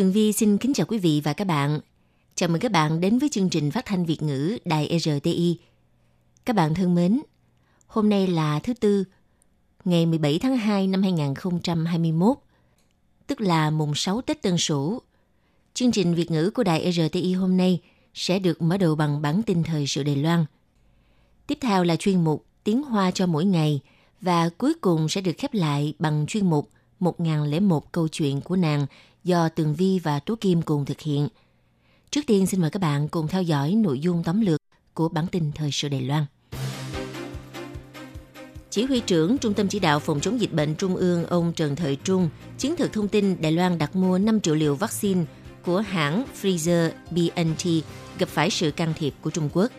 Tường Vi xin kính chào quý vị và các bạn. Chào mừng các bạn đến với chương trình phát thanh Việt ngữ Đài RTI. Các bạn thân mến, hôm nay là thứ Tư, ngày 17 tháng 2 năm 2021, tức là mùng 6 Tết Tân Sửu. Chương trình Việt ngữ của Đài RTI hôm nay sẽ được mở đầu bằng bản tin thời sự Đài Loan. Tiếp theo là chuyên mục Tiếng Hoa cho mỗi ngày và cuối cùng sẽ được khép lại bằng chuyên mục 1001 câu chuyện của nàng do Tường Vi và Tú Kim cùng thực hiện. Trước tiên xin mời các bạn cùng theo dõi nội dung tóm lược của bản tin thời sự Đài Loan. Chỉ huy trưởng Trung tâm Chỉ đạo Phòng chống dịch bệnh Trung ương ông Trần Thời Trung chứng thực thông tin Đài Loan đặt mua 5 triệu liều vaccine của hãng Pfizer BNT gặp phải sự can thiệp của Trung Quốc.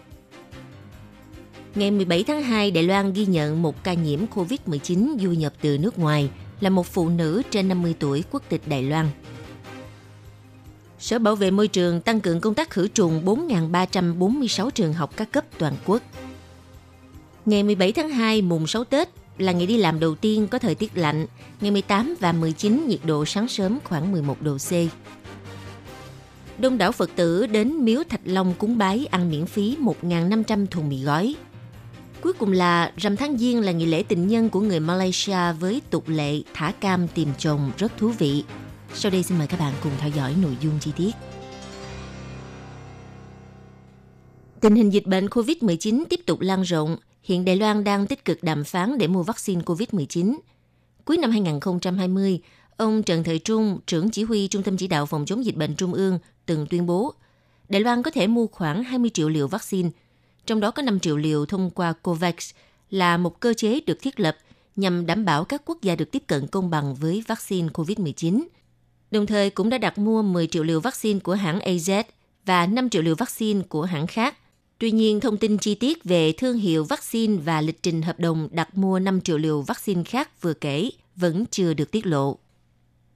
Ngày 17 tháng 2, Đài Loan ghi nhận một ca nhiễm COVID-19 du nhập từ nước ngoài là một phụ nữ trên 50 tuổi quốc tịch Đài Loan. Sở Bảo vệ Môi trường tăng cường công tác khử trùng 4.346 trường học các cấp toàn quốc. Ngày 17 tháng 2, mùng 6 Tết là ngày đi làm đầu tiên có thời tiết lạnh. Ngày 18 và 19 nhiệt độ sáng sớm khoảng 11 độ C. Đông đảo Phật tử đến miếu Thạch Long cúng bái ăn miễn phí 1.500 thùng mì gói. Cuối cùng là rằm tháng Giêng là ngày lễ tình nhân của người Malaysia với tục lệ thả cam tìm chồng rất thú vị. Sau đây xin mời các bạn cùng theo dõi nội dung chi tiết. Tình hình dịch bệnh COVID-19 tiếp tục lan rộng. Hiện Đài Loan đang tích cực đàm phán để mua vaccine COVID-19. Cuối năm 2020, ông Trần Thời Trung, trưởng chỉ huy Trung tâm Chỉ đạo Phòng chống dịch bệnh Trung ương, từng tuyên bố Đài Loan có thể mua khoảng 20 triệu liều vaccine, trong đó có 5 triệu liều thông qua COVAX là một cơ chế được thiết lập nhằm đảm bảo các quốc gia được tiếp cận công bằng với vaccine COVID-19. Đồng thời cũng đã đặt mua 10 triệu liều vaccine của hãng AZ và 5 triệu liều vaccine của hãng khác. Tuy nhiên, thông tin chi tiết về thương hiệu vaccine và lịch trình hợp đồng đặt mua 5 triệu liều vaccine khác vừa kể vẫn chưa được tiết lộ.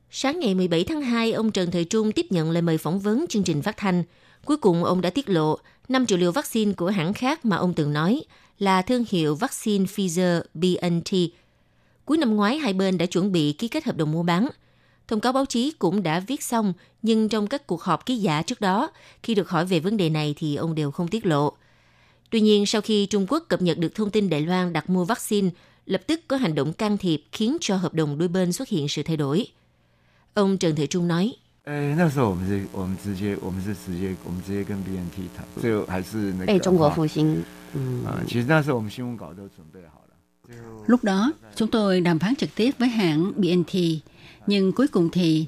Sáng ngày 17 tháng 2, ông Trần Thời Trung tiếp nhận lời mời phỏng vấn chương trình phát thanh. Cuối cùng, ông đã tiết lộ 5 triệu liều vaccine của hãng khác mà ông từng nói là thương hiệu vaccine Pfizer BNT. Cuối năm ngoái, hai bên đã chuẩn bị ký kết hợp đồng mua bán. Thông cáo báo chí cũng đã viết xong, nhưng trong các cuộc họp ký giả trước đó, khi được hỏi về vấn đề này thì ông đều không tiết lộ. Tuy nhiên, sau khi Trung Quốc cập nhật được thông tin Đài Loan đặt mua vaccine, lập tức có hành động can thiệp khiến cho hợp đồng đôi bên xuất hiện sự thay đổi. Ông Trần Thị Trung nói, Về Trung Quốc phục sinh. Ừ. Lúc đó, chúng tôi đàm phán trực tiếp với hãng BNT, nhưng cuối cùng thì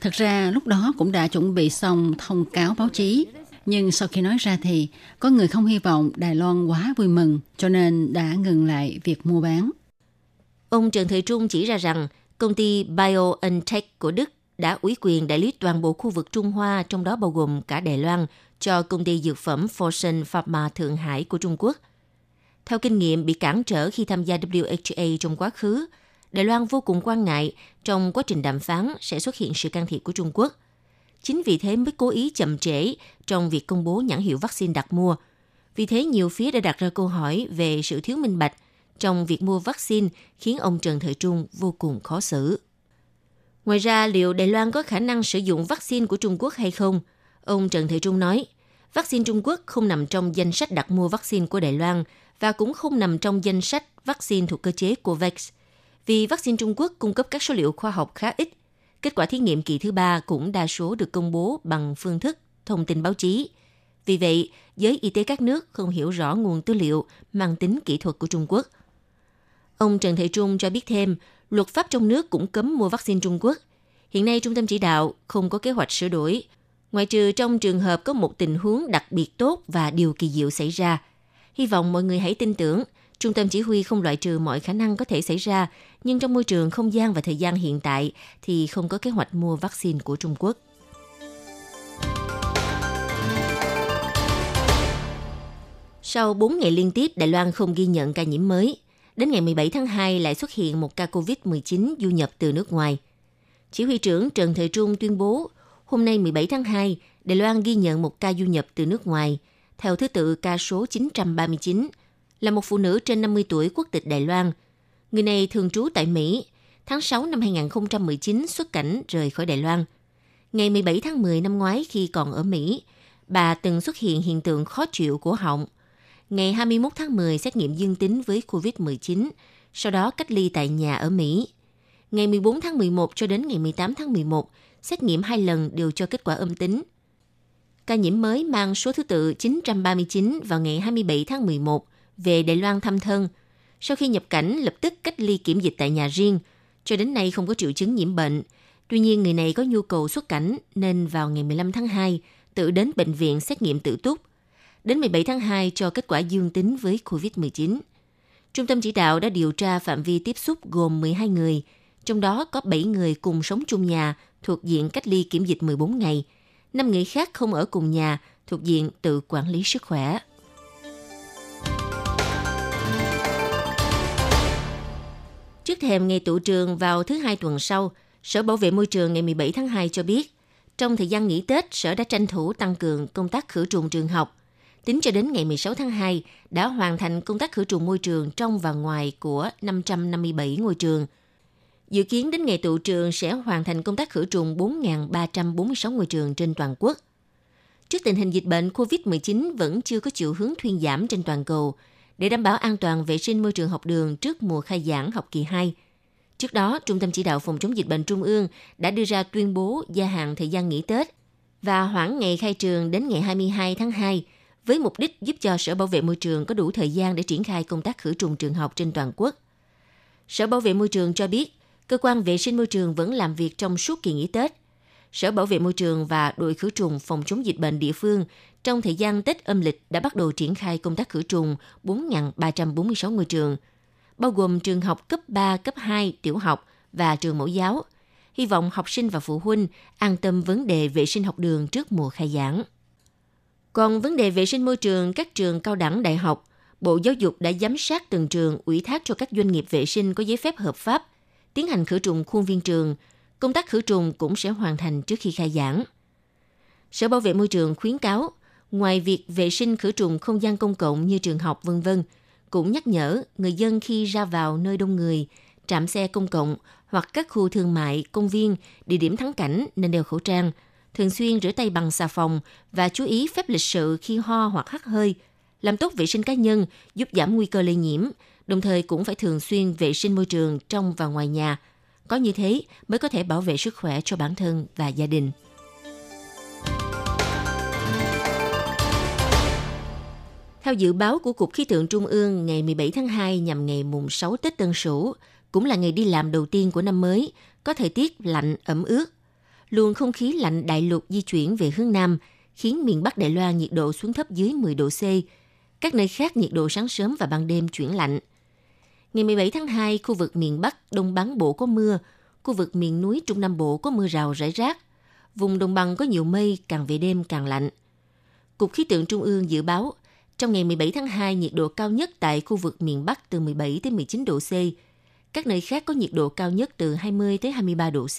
thật ra lúc đó cũng đã chuẩn bị xong thông cáo báo chí. Nhưng sau khi nói ra thì có người không hy vọng Đài Loan quá vui mừng, cho nên đã ngừng lại việc mua bán. Ông Trần Thời Trung chỉ ra rằng công ty BioNTech của Đức đã ủy quyền đại lý toàn bộ khu vực Trung Hoa, trong đó bao gồm cả Đài Loan, cho công ty dược phẩm Fosun Pharma Thượng Hải của Trung Quốc. Theo kinh nghiệm bị cản trở khi tham gia WHA trong quá khứ, Đài Loan vô cùng quan ngại trong quá trình đàm phán sẽ xuất hiện sự can thiệp của Trung Quốc. Chính vì thế mới cố ý chậm trễ trong việc công bố nhãn hiệu vaccine đặt mua. Vì thế nhiều phía đã đặt ra câu hỏi về sự thiếu minh bạch trong việc mua vaccine khiến ông Trần Thời Trung vô cùng khó xử. Ngoài ra, liệu Đài Loan có khả năng sử dụng vaccine của Trung Quốc hay không? Ông Trần Thời Trung nói, vaccine Trung Quốc không nằm trong danh sách đặt mua vaccine của Đài Loan và cũng không nằm trong danh sách vaccine thuộc cơ chế COVAX. Vì vaccine Trung Quốc cung cấp các số liệu khoa học khá ít, kết quả thí nghiệm kỳ thứ ba cũng đa số được công bố bằng phương thức thông tin báo chí. Vì vậy, giới y tế các nước không hiểu rõ nguồn tư liệu mang tính kỹ thuật của Trung Quốc. Ông Trần Thị Trung cho biết thêm, luật pháp trong nước cũng cấm mua vaccine Trung Quốc. Hiện nay Trung tâm Chỉ đạo không có kế hoạch sửa đổi, ngoại trừ trong trường hợp có một tình huống đặc biệt tốt và điều kỳ diệu xảy ra. Hy vọng mọi người hãy tin tưởng, Trung tâm chỉ huy không loại trừ mọi khả năng có thể xảy ra, nhưng trong môi trường không gian và thời gian hiện tại thì không có kế hoạch mua vaccine của Trung Quốc. Sau 4 ngày liên tiếp, Đài Loan không ghi nhận ca nhiễm mới. Đến ngày 17 tháng 2 lại xuất hiện một ca COVID-19 du nhập từ nước ngoài. Chỉ huy trưởng Trần Thời Trung tuyên bố, hôm nay 17 tháng 2, Đài Loan ghi nhận một ca du nhập từ nước ngoài, theo thứ tự ca số 939, là một phụ nữ trên 50 tuổi quốc tịch Đài Loan. Người này thường trú tại Mỹ, tháng 6 năm 2019 xuất cảnh rời khỏi Đài Loan. Ngày 17 tháng 10 năm ngoái khi còn ở Mỹ, bà từng xuất hiện hiện tượng khó chịu của họng. Ngày 21 tháng 10 xét nghiệm dương tính với COVID-19, sau đó cách ly tại nhà ở Mỹ. Ngày 14 tháng 11 cho đến ngày 18 tháng 11, xét nghiệm hai lần đều cho kết quả âm tính. Ca nhiễm mới mang số thứ tự 939 vào ngày 27 tháng 11 về Đài Loan thăm thân. Sau khi nhập cảnh, lập tức cách ly kiểm dịch tại nhà riêng. Cho đến nay không có triệu chứng nhiễm bệnh. Tuy nhiên, người này có nhu cầu xuất cảnh nên vào ngày 15 tháng 2 tự đến bệnh viện xét nghiệm tự túc. Đến 17 tháng 2 cho kết quả dương tính với COVID-19. Trung tâm chỉ đạo đã điều tra phạm vi tiếp xúc gồm 12 người, trong đó có 7 người cùng sống chung nhà thuộc diện cách ly kiểm dịch 14 ngày, 5 người khác không ở cùng nhà thuộc diện tự quản lý sức khỏe. Trước thềm ngày tụ trường vào thứ hai tuần sau, Sở Bảo vệ Môi trường ngày 17 tháng 2 cho biết, trong thời gian nghỉ Tết, Sở đã tranh thủ tăng cường công tác khử trùng trường học. Tính cho đến ngày 16 tháng 2, đã hoàn thành công tác khử trùng môi trường trong và ngoài của 557 ngôi trường. Dự kiến đến ngày tụ trường sẽ hoàn thành công tác khử trùng 4.346 ngôi trường trên toàn quốc. Trước tình hình dịch bệnh COVID-19 vẫn chưa có chiều hướng thuyên giảm trên toàn cầu, để đảm bảo an toàn vệ sinh môi trường học đường trước mùa khai giảng học kỳ 2. Trước đó, Trung tâm Chỉ đạo Phòng chống dịch bệnh Trung ương đã đưa ra tuyên bố gia hạn thời gian nghỉ Tết và hoãn ngày khai trường đến ngày 22 tháng 2 với mục đích giúp cho Sở Bảo vệ Môi trường có đủ thời gian để triển khai công tác khử trùng trường học trên toàn quốc. Sở Bảo vệ Môi trường cho biết, cơ quan vệ sinh môi trường vẫn làm việc trong suốt kỳ nghỉ Tết. Sở Bảo vệ Môi trường và đội khử trùng phòng chống dịch bệnh địa phương trong thời gian Tết âm lịch đã bắt đầu triển khai công tác khử trùng 4.346 ngôi trường, bao gồm trường học cấp 3, cấp 2, tiểu học và trường mẫu giáo. Hy vọng học sinh và phụ huynh an tâm vấn đề vệ sinh học đường trước mùa khai giảng. Còn vấn đề vệ sinh môi trường các trường cao đẳng đại học, Bộ Giáo dục đã giám sát từng trường ủy thác cho các doanh nghiệp vệ sinh có giấy phép hợp pháp tiến hành khử trùng khuôn viên trường. Công tác khử trùng cũng sẽ hoàn thành trước khi khai giảng. Sở Bảo vệ môi trường khuyến cáo ngoài việc vệ sinh khử trùng không gian công cộng như trường học vân vân, cũng nhắc nhở người dân khi ra vào nơi đông người, trạm xe công cộng hoặc các khu thương mại, công viên, địa điểm thắng cảnh nên đeo khẩu trang, thường xuyên rửa tay bằng xà phòng và chú ý phép lịch sự khi ho hoặc hắt hơi, làm tốt vệ sinh cá nhân giúp giảm nguy cơ lây nhiễm, đồng thời cũng phải thường xuyên vệ sinh môi trường trong và ngoài nhà. Có như thế mới có thể bảo vệ sức khỏe cho bản thân và gia đình. Theo dự báo của Cục Khí tượng Trung ương, ngày 17 tháng 2 nhằm ngày mùng 6 Tết Tân Sửu, cũng là ngày đi làm đầu tiên của năm mới, có thời tiết lạnh, ẩm ướt. Luồng không khí lạnh đại lục di chuyển về hướng Nam, khiến miền Bắc Đài Loan nhiệt độ xuống thấp dưới 10 độ C. Các nơi khác nhiệt độ sáng sớm và ban đêm chuyển lạnh. Ngày 17 tháng 2, khu vực miền Bắc, Đông Bán Bộ có mưa, khu vực miền núi Trung Nam Bộ có mưa rào rải rác. Vùng đồng bằng có nhiều mây, càng về đêm càng lạnh. Cục Khí tượng Trung ương dự báo trong ngày 17 tháng 2, nhiệt độ cao nhất tại khu vực miền Bắc từ 17 đến 19 độ C. Các nơi khác có nhiệt độ cao nhất từ 20 tới 23 độ C.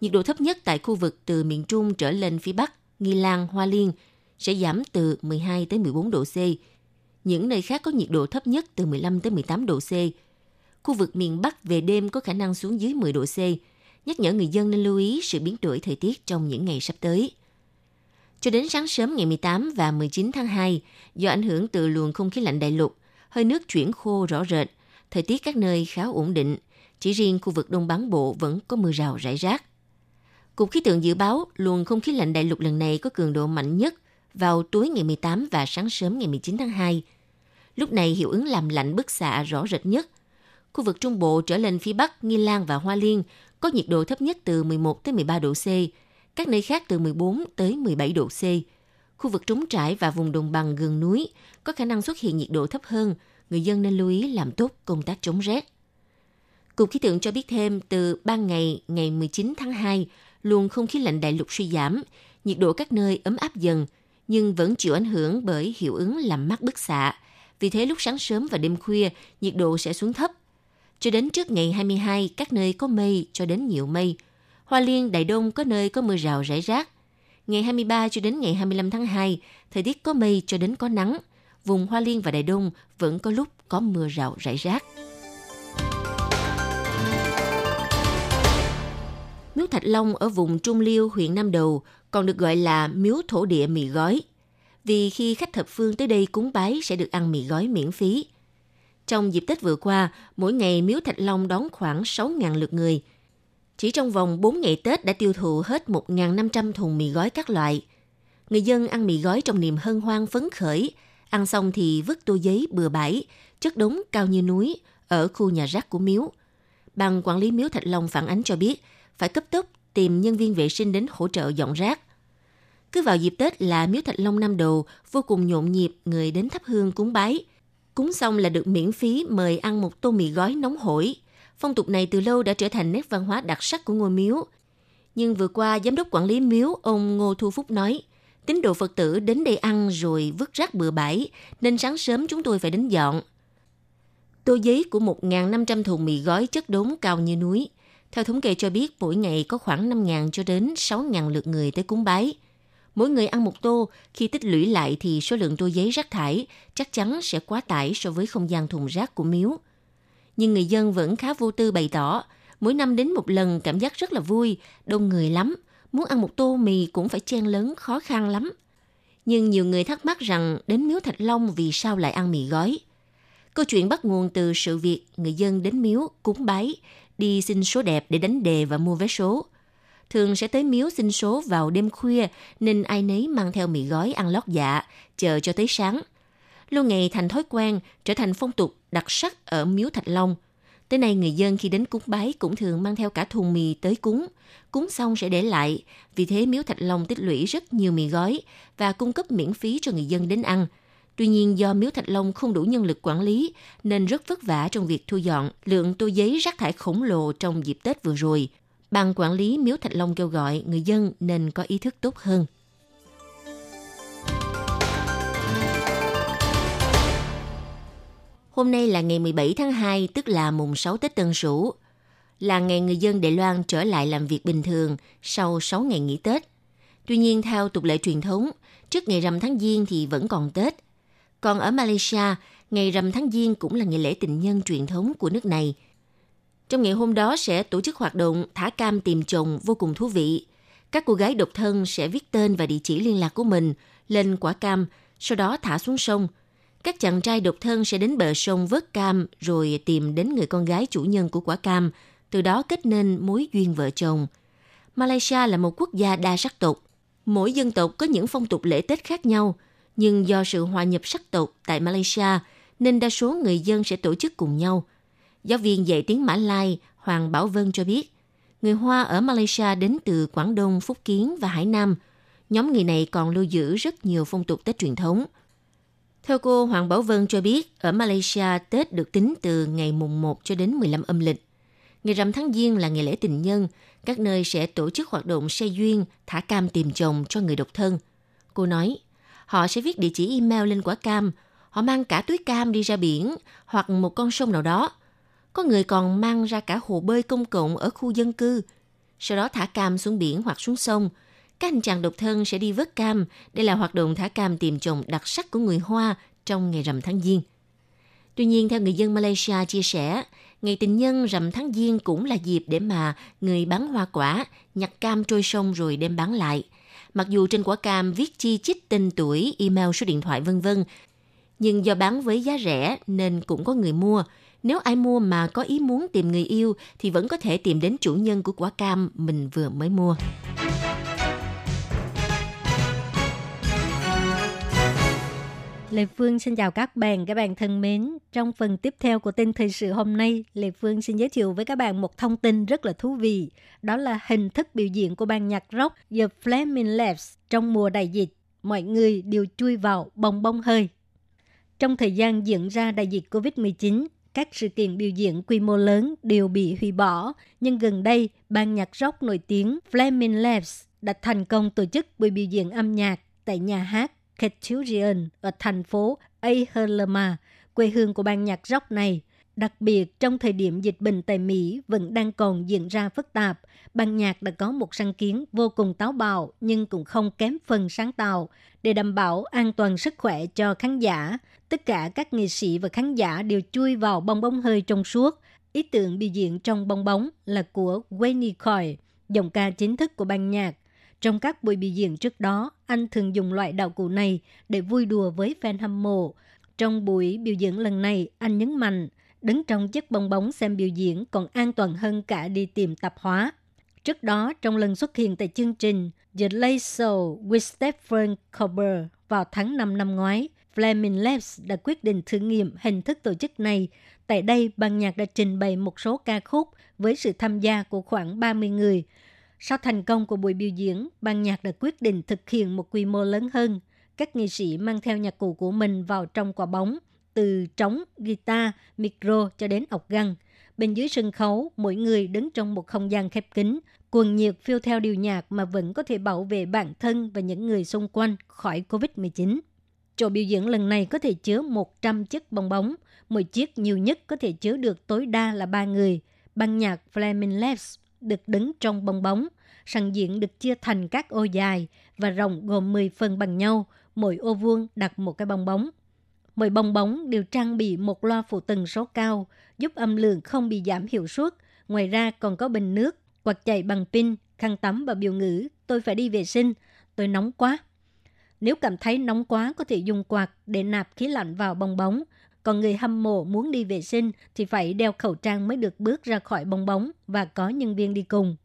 Nhiệt độ thấp nhất tại khu vực từ miền Trung trở lên phía Bắc, Nghi Lan, Hoa Liên sẽ giảm từ 12 tới 14 độ C. Những nơi khác có nhiệt độ thấp nhất từ 15 tới 18 độ C. Khu vực miền Bắc về đêm có khả năng xuống dưới 10 độ C. Nhắc nhở người dân nên lưu ý sự biến đổi thời tiết trong những ngày sắp tới. Cho đến sáng sớm ngày 18 và 19 tháng 2, do ảnh hưởng từ luồng không khí lạnh đại lục, hơi nước chuyển khô rõ rệt, thời tiết các nơi khá ổn định, chỉ riêng khu vực Đông Bán Bộ vẫn có mưa rào rải rác. Cục khí tượng dự báo luồng không khí lạnh đại lục lần này có cường độ mạnh nhất vào tối ngày 18 và sáng sớm ngày 19 tháng 2. Lúc này hiệu ứng làm lạnh bức xạ rõ rệt nhất. Khu vực Trung Bộ trở lên phía Bắc, Nghi Lan và Hoa Liên có nhiệt độ thấp nhất từ 11 tới 13 độ C, các nơi khác từ 14 tới 17 độ C. Khu vực trống trải và vùng đồng bằng gần núi có khả năng xuất hiện nhiệt độ thấp hơn, người dân nên lưu ý làm tốt công tác chống rét. Cục khí tượng cho biết thêm từ ban ngày ngày 19 tháng 2, luồng không khí lạnh đại lục suy giảm, nhiệt độ các nơi ấm áp dần, nhưng vẫn chịu ảnh hưởng bởi hiệu ứng làm mát bức xạ. Vì thế lúc sáng sớm và đêm khuya, nhiệt độ sẽ xuống thấp. Cho đến trước ngày 22, các nơi có mây cho đến nhiều mây. Hoa Liên, Đại Đông có nơi có mưa rào rải rác. Ngày 23 cho đến ngày 25 tháng 2, thời tiết có mây cho đến có nắng. Vùng Hoa Liên và Đại Đông vẫn có lúc có mưa rào rải rác. Miếu Thạch Long ở vùng Trung Liêu, huyện Nam Đầu còn được gọi là miếu thổ địa mì gói. Vì khi khách thập phương tới đây cúng bái sẽ được ăn mì gói miễn phí. Trong dịp Tết vừa qua, mỗi ngày miếu Thạch Long đón khoảng 6.000 lượt người. Chỉ trong vòng 4 ngày Tết đã tiêu thụ hết 1.500 thùng mì gói các loại. Người dân ăn mì gói trong niềm hân hoan phấn khởi, ăn xong thì vứt tô giấy bừa bãi, chất đống cao như núi ở khu nhà rác của miếu. Ban quản lý miếu Thạch Long phản ánh cho biết, phải cấp tốc tìm nhân viên vệ sinh đến hỗ trợ dọn rác. Cứ vào dịp Tết là miếu Thạch Long năm đầu vô cùng nhộn nhịp người đến thắp hương cúng bái. Cúng xong là được miễn phí mời ăn một tô mì gói nóng hổi. Phong tục này từ lâu đã trở thành nét văn hóa đặc sắc của ngôi miếu. Nhưng vừa qua, giám đốc quản lý miếu ông Ngô Thu Phúc nói, tín đồ Phật tử đến đây ăn rồi vứt rác bừa bãi, nên sáng sớm chúng tôi phải đến dọn. Tô giấy của 1.500 thùng mì gói chất đống cao như núi. Theo thống kê cho biết, mỗi ngày có khoảng 5.000 cho đến 6.000 lượt người tới cúng bái. Mỗi người ăn một tô, khi tích lũy lại thì số lượng tô giấy rác thải chắc chắn sẽ quá tải so với không gian thùng rác của miếu. Nhưng người dân vẫn khá vô tư bày tỏ, mỗi năm đến một lần cảm giác rất là vui, đông người lắm, muốn ăn một tô mì cũng phải chen lớn khó khăn lắm. Nhưng nhiều người thắc mắc rằng đến miếu Thạch Long vì sao lại ăn mì gói. Câu chuyện bắt nguồn từ sự việc người dân đến miếu cúng bái, đi xin số đẹp để đánh đề và mua vé số. Thường sẽ tới miếu xin số vào đêm khuya nên ai nấy mang theo mì gói ăn lót dạ, chờ cho tới sáng. Lâu ngày thành thói quen, trở thành phong tục đặc sắc ở miếu Thạch Long. Tới nay người dân khi đến cúng bái cũng thường mang theo cả thùng mì tới cúng. Cúng xong sẽ để lại, vì thế miếu Thạch Long tích lũy rất nhiều mì gói và cung cấp miễn phí cho người dân đến ăn – Tuy nhiên do Miếu Thạch Long không đủ nhân lực quản lý nên rất vất vả trong việc thu dọn lượng tô giấy rác thải khổng lồ trong dịp Tết vừa rồi. Ban quản lý Miếu Thạch Long kêu gọi người dân nên có ý thức tốt hơn. Hôm nay là ngày 17 tháng 2, tức là mùng 6 Tết Tân Sửu, là ngày người dân Đài Loan trở lại làm việc bình thường sau 6 ngày nghỉ Tết. Tuy nhiên, theo tục lệ truyền thống, trước ngày rằm tháng Giêng thì vẫn còn Tết, còn ở Malaysia, ngày rằm tháng Giêng cũng là ngày lễ tình nhân truyền thống của nước này. Trong ngày hôm đó sẽ tổ chức hoạt động thả cam tìm chồng vô cùng thú vị. Các cô gái độc thân sẽ viết tên và địa chỉ liên lạc của mình lên quả cam, sau đó thả xuống sông. Các chàng trai độc thân sẽ đến bờ sông vớt cam rồi tìm đến người con gái chủ nhân của quả cam, từ đó kết nên mối duyên vợ chồng. Malaysia là một quốc gia đa sắc tộc. Mỗi dân tộc có những phong tục lễ Tết khác nhau – nhưng do sự hòa nhập sắc tộc tại Malaysia nên đa số người dân sẽ tổ chức cùng nhau. Giáo viên dạy tiếng Mã Lai Hoàng Bảo Vân cho biết, người Hoa ở Malaysia đến từ Quảng Đông, Phúc Kiến và Hải Nam. Nhóm người này còn lưu giữ rất nhiều phong tục Tết truyền thống. Theo cô Hoàng Bảo Vân cho biết, ở Malaysia Tết được tính từ ngày mùng 1 cho đến 15 âm lịch. Ngày rằm tháng Giêng là ngày lễ tình nhân, các nơi sẽ tổ chức hoạt động xe duyên, thả cam tìm chồng cho người độc thân. Cô nói, họ sẽ viết địa chỉ email lên quả cam. Họ mang cả túi cam đi ra biển hoặc một con sông nào đó. Có người còn mang ra cả hồ bơi công cộng ở khu dân cư. Sau đó thả cam xuống biển hoặc xuống sông. Các anh chàng độc thân sẽ đi vớt cam. Đây là hoạt động thả cam tìm chồng đặc sắc của người Hoa trong ngày rằm tháng Giêng. Tuy nhiên, theo người dân Malaysia chia sẻ, ngày tình nhân rằm tháng Giêng cũng là dịp để mà người bán hoa quả nhặt cam trôi sông rồi đem bán lại – Mặc dù trên quả cam viết chi chít tên tuổi, email, số điện thoại vân vân, nhưng do bán với giá rẻ nên cũng có người mua. Nếu ai mua mà có ý muốn tìm người yêu thì vẫn có thể tìm đến chủ nhân của quả cam mình vừa mới mua. Lê Phương xin chào các bạn, các bạn thân mến. Trong phần tiếp theo của tin thời sự hôm nay, Lê Phương xin giới thiệu với các bạn một thông tin rất là thú vị. Đó là hình thức biểu diễn của ban nhạc rock The Flaming Lips trong mùa đại dịch. Mọi người đều chui vào bong bong hơi. Trong thời gian diễn ra đại dịch COVID-19, các sự kiện biểu diễn quy mô lớn đều bị hủy bỏ, nhưng gần đây, ban nhạc rock nổi tiếng Flaming Lips đã thành công tổ chức buổi biểu diễn âm nhạc tại nhà hát Keturian ở thành phố Aherlema, quê hương của ban nhạc rock này. Đặc biệt trong thời điểm dịch bệnh tại Mỹ vẫn đang còn diễn ra phức tạp, ban nhạc đã có một sáng kiến vô cùng táo bạo nhưng cũng không kém phần sáng tạo để đảm bảo an toàn sức khỏe cho khán giả. Tất cả các nghệ sĩ và khán giả đều chui vào bong bóng hơi trong suốt. Ý tưởng biểu diễn trong bong bóng là của Wayne Coy, giọng ca chính thức của ban nhạc. Trong các buổi biểu diễn trước đó, anh thường dùng loại đạo cụ này để vui đùa với fan hâm mộ. Trong buổi biểu diễn lần này, anh nhấn mạnh đứng trong chiếc bong bóng xem biểu diễn còn an toàn hơn cả đi tìm tạp hóa. Trước đó, trong lần xuất hiện tại chương trình The Late Show with Stephen Colbert vào tháng 5 năm ngoái, Fleming Labs đã quyết định thử nghiệm hình thức tổ chức này. Tại đây, ban nhạc đã trình bày một số ca khúc với sự tham gia của khoảng 30 người. Sau thành công của buổi biểu diễn, ban nhạc đã quyết định thực hiện một quy mô lớn hơn. Các nghệ sĩ mang theo nhạc cụ của mình vào trong quả bóng, từ trống, guitar, micro cho đến ọc găng. Bên dưới sân khấu, mỗi người đứng trong một không gian khép kín, cuồng nhiệt phiêu theo điều nhạc mà vẫn có thể bảo vệ bản thân và những người xung quanh khỏi COVID-19. Chỗ biểu diễn lần này có thể chứa 100 chiếc bong bóng, mỗi chiếc nhiều nhất có thể chứa được tối đa là 3 người. Ban nhạc Flaming Labs được đứng trong bong bóng, sàn diễn được chia thành các ô dài và rộng gồm 10 phần bằng nhau, mỗi ô vuông đặt một cái bong bóng. Mỗi bong bóng đều trang bị một loa phụ tần số cao, giúp âm lượng không bị giảm hiệu suất. Ngoài ra còn có bình nước, quạt chạy bằng pin, khăn tắm và biểu ngữ. Tôi phải đi vệ sinh, tôi nóng quá. Nếu cảm thấy nóng quá có thể dùng quạt để nạp khí lạnh vào bong bóng. Còn người hâm mộ muốn đi vệ sinh thì phải đeo khẩu trang mới được bước ra khỏi bong bóng và có nhân viên đi cùng.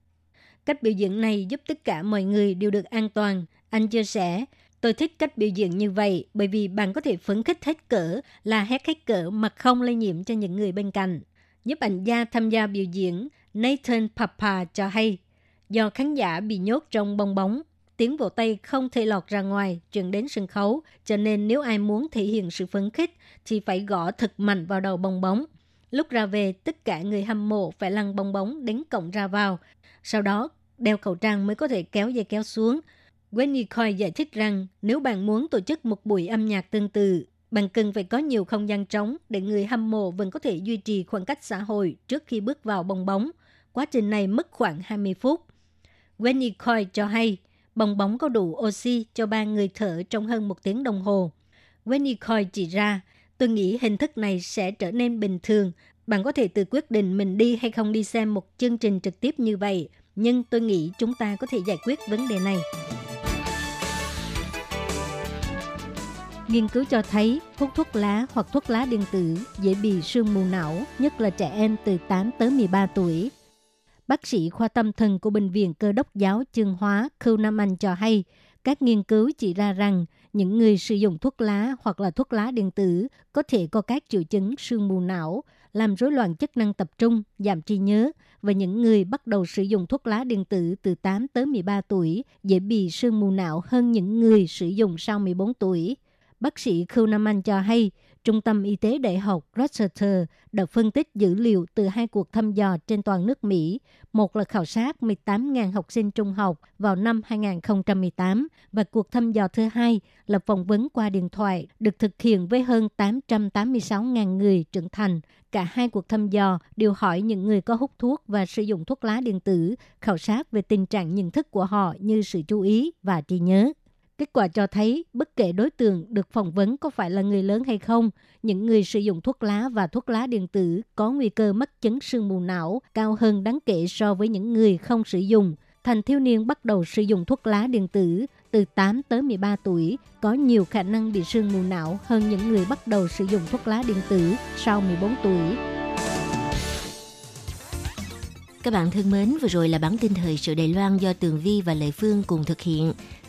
Cách biểu diễn này giúp tất cả mọi người đều được an toàn. Anh chia sẻ, tôi thích cách biểu diễn như vậy bởi vì bạn có thể phấn khích hết cỡ, là hét hết cỡ mà không lây nhiễm cho những người bên cạnh. Giúp ảnh gia tham gia biểu diễn, Nathan Papa cho hay, do khán giả bị nhốt trong bong bóng, tiếng vỗ tay không thể lọt ra ngoài truyền đến sân khấu, cho nên nếu ai muốn thể hiện sự phấn khích thì phải gõ thật mạnh vào đầu bong bóng. Lúc ra về, tất cả người hâm mộ phải lăn bong bóng đến cổng ra vào. Sau đó, đeo khẩu trang mới có thể kéo dây kéo xuống. Wendy Coy giải thích rằng nếu bạn muốn tổ chức một buổi âm nhạc tương tự, bạn cần phải có nhiều không gian trống để người hâm mộ vẫn có thể duy trì khoảng cách xã hội trước khi bước vào bong bóng. Quá trình này mất khoảng 20 phút. Wendy Coy cho hay, bong bóng có đủ oxy cho ba người thở trong hơn một tiếng đồng hồ. Wendy Coy chỉ ra, tôi nghĩ hình thức này sẽ trở nên bình thường. Bạn có thể tự quyết định mình đi hay không đi xem một chương trình trực tiếp như vậy, nhưng tôi nghĩ chúng ta có thể giải quyết vấn đề này. Nghiên cứu cho thấy hút thuốc lá hoặc thuốc lá điện tử dễ bị sương mù não, nhất là trẻ em từ 8 tới 13 tuổi. Bác sĩ khoa tâm thần của Bệnh viện Cơ đốc giáo Chương Hóa Khưu Nam Anh cho hay, các nghiên cứu chỉ ra rằng những người sử dụng thuốc lá hoặc là thuốc lá điện tử có thể có các triệu chứng sương mù não, làm rối loạn chức năng tập trung, giảm trí nhớ và những người bắt đầu sử dụng thuốc lá điện tử từ 8 tới 13 tuổi dễ bị sương mù não hơn những người sử dụng sau 14 tuổi. Bác sĩ Khưu cho hay, Trung tâm Y tế Đại học Rochester đã phân tích dữ liệu từ hai cuộc thăm dò trên toàn nước Mỹ. Một là khảo sát 18.000 học sinh trung học vào năm 2018 và cuộc thăm dò thứ hai là phỏng vấn qua điện thoại được thực hiện với hơn 886.000 người trưởng thành. Cả hai cuộc thăm dò đều hỏi những người có hút thuốc và sử dụng thuốc lá điện tử, khảo sát về tình trạng nhận thức của họ như sự chú ý và trí nhớ. Kết quả cho thấy, bất kể đối tượng được phỏng vấn có phải là người lớn hay không, những người sử dụng thuốc lá và thuốc lá điện tử có nguy cơ mắc chứng sương mù não cao hơn đáng kể so với những người không sử dụng. Thành thiếu niên bắt đầu sử dụng thuốc lá điện tử từ 8 tới 13 tuổi có nhiều khả năng bị sương mù não hơn những người bắt đầu sử dụng thuốc lá điện tử sau 14 tuổi. Các bạn thân mến, vừa rồi là bản tin thời sự Đài Loan do Tường Vi và Lệ Phương cùng thực hiện.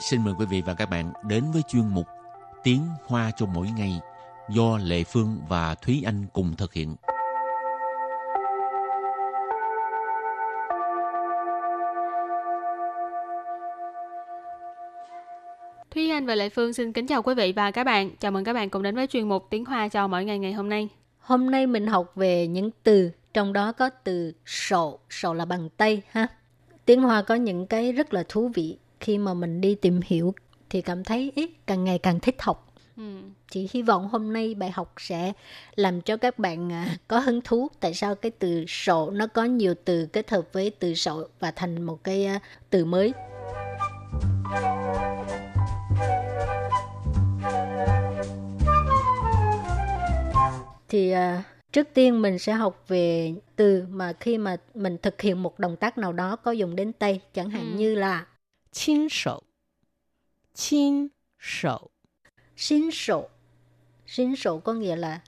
Xin mời quý vị và các bạn đến với chuyên mục Tiếng Hoa cho mỗi ngày do Lệ Phương và Thúy Anh cùng thực hiện. Thúy Anh và Lệ Phương xin kính chào quý vị và các bạn. Chào mừng các bạn cùng đến với chuyên mục Tiếng Hoa cho mỗi ngày ngày hôm nay. Hôm nay mình học về những từ, trong đó có từ sổ, sổ là bằng tay ha. Tiếng Hoa có những cái rất là thú vị khi mà mình đi tìm hiểu thì cảm thấy ý, càng ngày càng thích học. Ừ. Chỉ hy vọng hôm nay bài học sẽ làm cho các bạn à, có hứng thú. Tại sao cái từ sổ nó có nhiều từ kết hợp với từ sổ và thành một cái uh, từ mới. Thì uh, trước tiên mình sẽ học về từ mà khi mà mình thực hiện một động tác nào đó có dùng đến tay. Chẳng hạn ừ. như là 亲手，亲手， xin sổ. Xin sổ có nghĩa là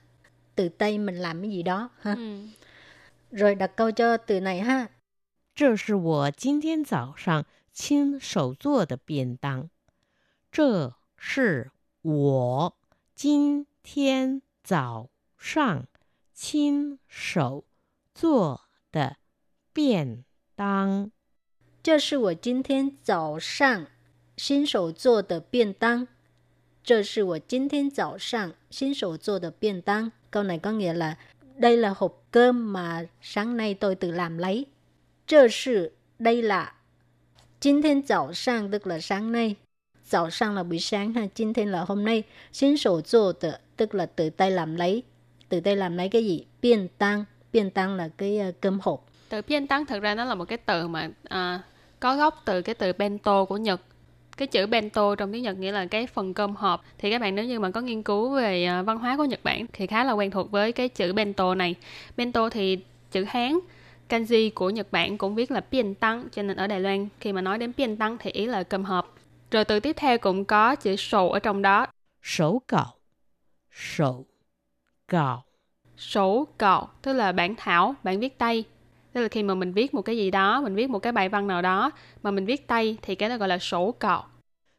từ tay mình làm cái gì đó ha. Ừ. Rồi đặt câu cho từ này ha. 这是我今天早上亲手做的便当。这是我今天早上亲手做的便当。 这是我今天早上新手做的便当。这是我今天早上新手做的便当。Câu này có nghĩa là đây là hộp cơm mà sáng nay tôi tự làm lấy. 这是 đây là 今天早上 tức là sáng nay. 早上 là buổi sáng ha, 今天 là hôm nay. 新手做的 tức là tự tay làm lấy. Tự tay làm lấy cái gì? Biên tăng. Biên tăng là cái uh, cơm hộp. Từ biên tăng thực ra nó là một cái từ mà à, có gốc từ cái từ bento của Nhật. Cái chữ bento trong tiếng Nhật nghĩa là cái phần cơm hộp. Thì các bạn nếu như mà có nghiên cứu về à, văn hóa của Nhật Bản thì khá là quen thuộc với cái chữ bento này. Bento thì chữ Hán kanji của Nhật Bản cũng viết là piên tăng cho nên ở Đài Loan khi mà nói đến piên tăng thì ý là cơm hộp. Rồi từ tiếp theo cũng có chữ sổ ở trong đó. Sổ cạo. Sổ cạo. Sổ cạo tức là bản thảo bản viết tay Tức là khi mà mình viết một cái gì đó, mình viết một cái bài văn nào đó mà mình viết tay thì cái đó gọi là sổ cạo.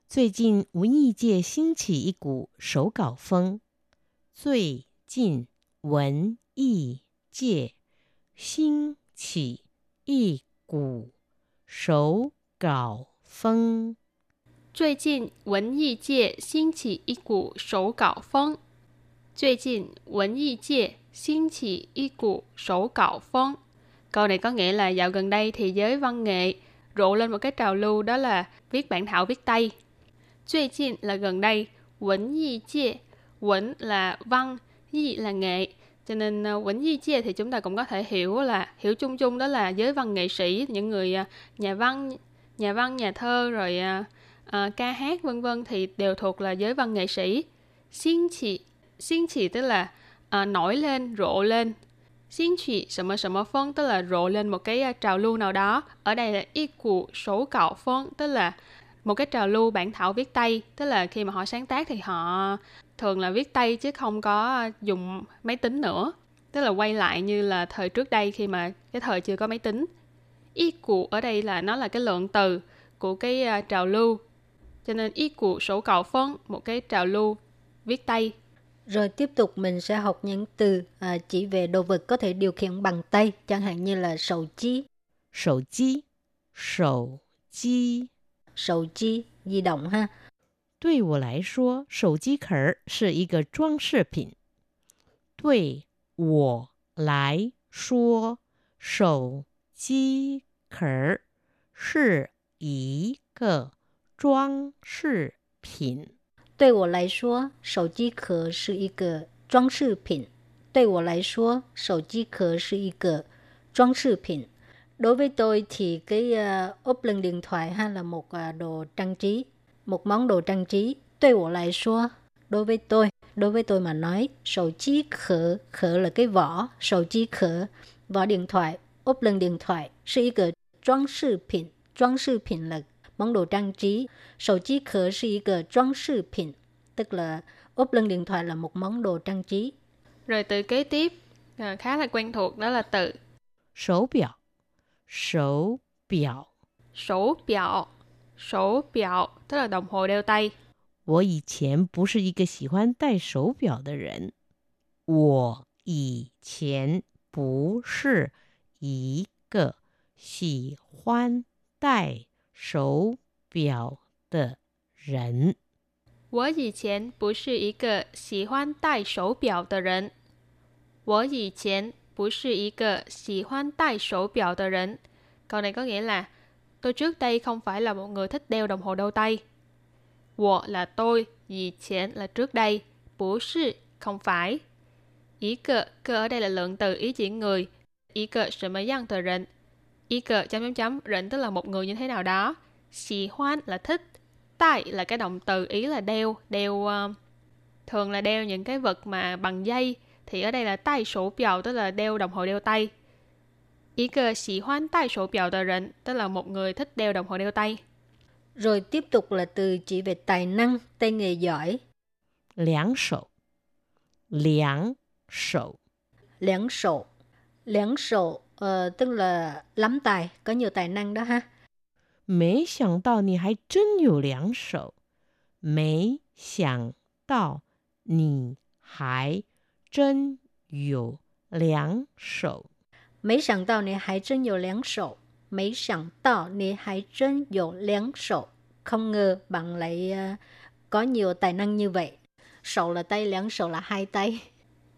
最近文艺界兴起一股手稿风。最近文艺界兴起一股手稿风。最近文艺界兴起一股手稿风。最近文艺界兴起一股手稿风。 Câu này có nghĩa là dạo gần đây thì giới văn nghệ rộ lên một cái trào lưu đó là viết bản thảo viết tay. chuyên chinh là gần đây, quẩn di chia, quẩn là văn, di là nghệ. Cho nên ờ, quẩn di chia thì chúng ta cũng có thể hiểu là hiểu chung chung đó là giới văn nghệ sĩ, những người ờ, nhà văn, nhà văn, nhà thơ rồi à, ca hát vân vân thì đều thuộc là giới văn nghệ sĩ. Xin chỉ, xin chỉ tức là à, nổi lên, rộ lên, Xin chỉ什么什么风 tức là rộ lên một cái uh, trào lưu nào đó. Ở đây là y cụ số cạo phong tức là một cái trào lưu bản thảo viết tay tức là khi mà họ sáng tác thì họ thường là viết tay chứ không có dùng máy tính nữa tức là quay lại như là thời trước đây khi mà cái thời chưa có máy tính y cụ ở đây là nó là cái lượng từ của cái uh, trào lưu cho nên y cụ sổ cạo phân một cái trào lưu viết tay Rồi tiếp tục mình sẽ học những từ à, chỉ về đồ vật có thể điều khiển bằng tay, chẳng hạn như là sầu chi, 手机，手机。 sầu chi, di động ha. 对我来说，手机壳儿是一个装饰品。对我来说，手机壳儿是一个装饰品。 对我来说，手机壳是一个装饰品。对我来说，手机壳是一个装饰品. Đối với tôi thì cái uh, ốp lưng điện thoại ha là một uh, đồ trang trí, một món đồ trang trí. Đối với lại số, đối với tôi, đối với tôi mà nói, sổ chí khở, khở là cái vỏ, sổ chí khở, vỏ điện thoại, ốp lưng điện thoại, là một cái trang sư品, trang sư品 là món đồ trang trí. Sổ chí khở là một cái trang sư品, tức là ốp lưng điện thoại là một món đồ trang trí. rồi từ kế tiếp à, khá là quen thuộc đó là từ 手表，手表， sổ biểu Sổ biểu tức là đồng hồ đeo tay. 我以前不是一个喜欢戴手表的人。我以前不是一个喜欢戴 手表的人。我以前不是一个喜欢戴手表的人。我以前不是一个喜欢戴手表的人。Câu này có nghĩa là tôi trước đây không phải là một người thích đeo đồng hồ đeo tay. 我 là tôi, 以前 là trước đây, 不是 không phải. Ý cơ, cơ ở đây là lượng từ ý chỉ người. Ý cơ 什么样的人 ý cờ chấm chấm chấm rỉnh tức là một người như thế nào đó. Xì hoan là thích tại là cái động từ ý là đeo đeo uh, thường là đeo những cái vật mà bằng dây. Thì ở đây là tay sổ biểu tức là đeo đồng hồ đeo tay. Ý cờ xì hoan tay sổ biểu tờ rỉnh tức là một người thích đeo đồng hồ đeo tay. Rồi tiếp tục là từ chỉ về tài năng tay nghề giỏi. Liáng sổ. Liáng sổ. Liáng sổ. Liáng sổ. Ờ, tức là lắm tài, có nhiều tài năng đó ha. Mấy chẳng đạo nì hãy chân nhiều liang sầu. Mấy chẳng đạo nì hãy chân nhiều liang sầu. Mấy chẳng đạo nì hãy chân nhiều liang sầu. Mấy chẳng đạo nì hãy chân nhiều liang sầu. Không ngờ bạn lại uh, có nhiều tài năng như vậy. Sầu là tay, liang sầu là hai tay.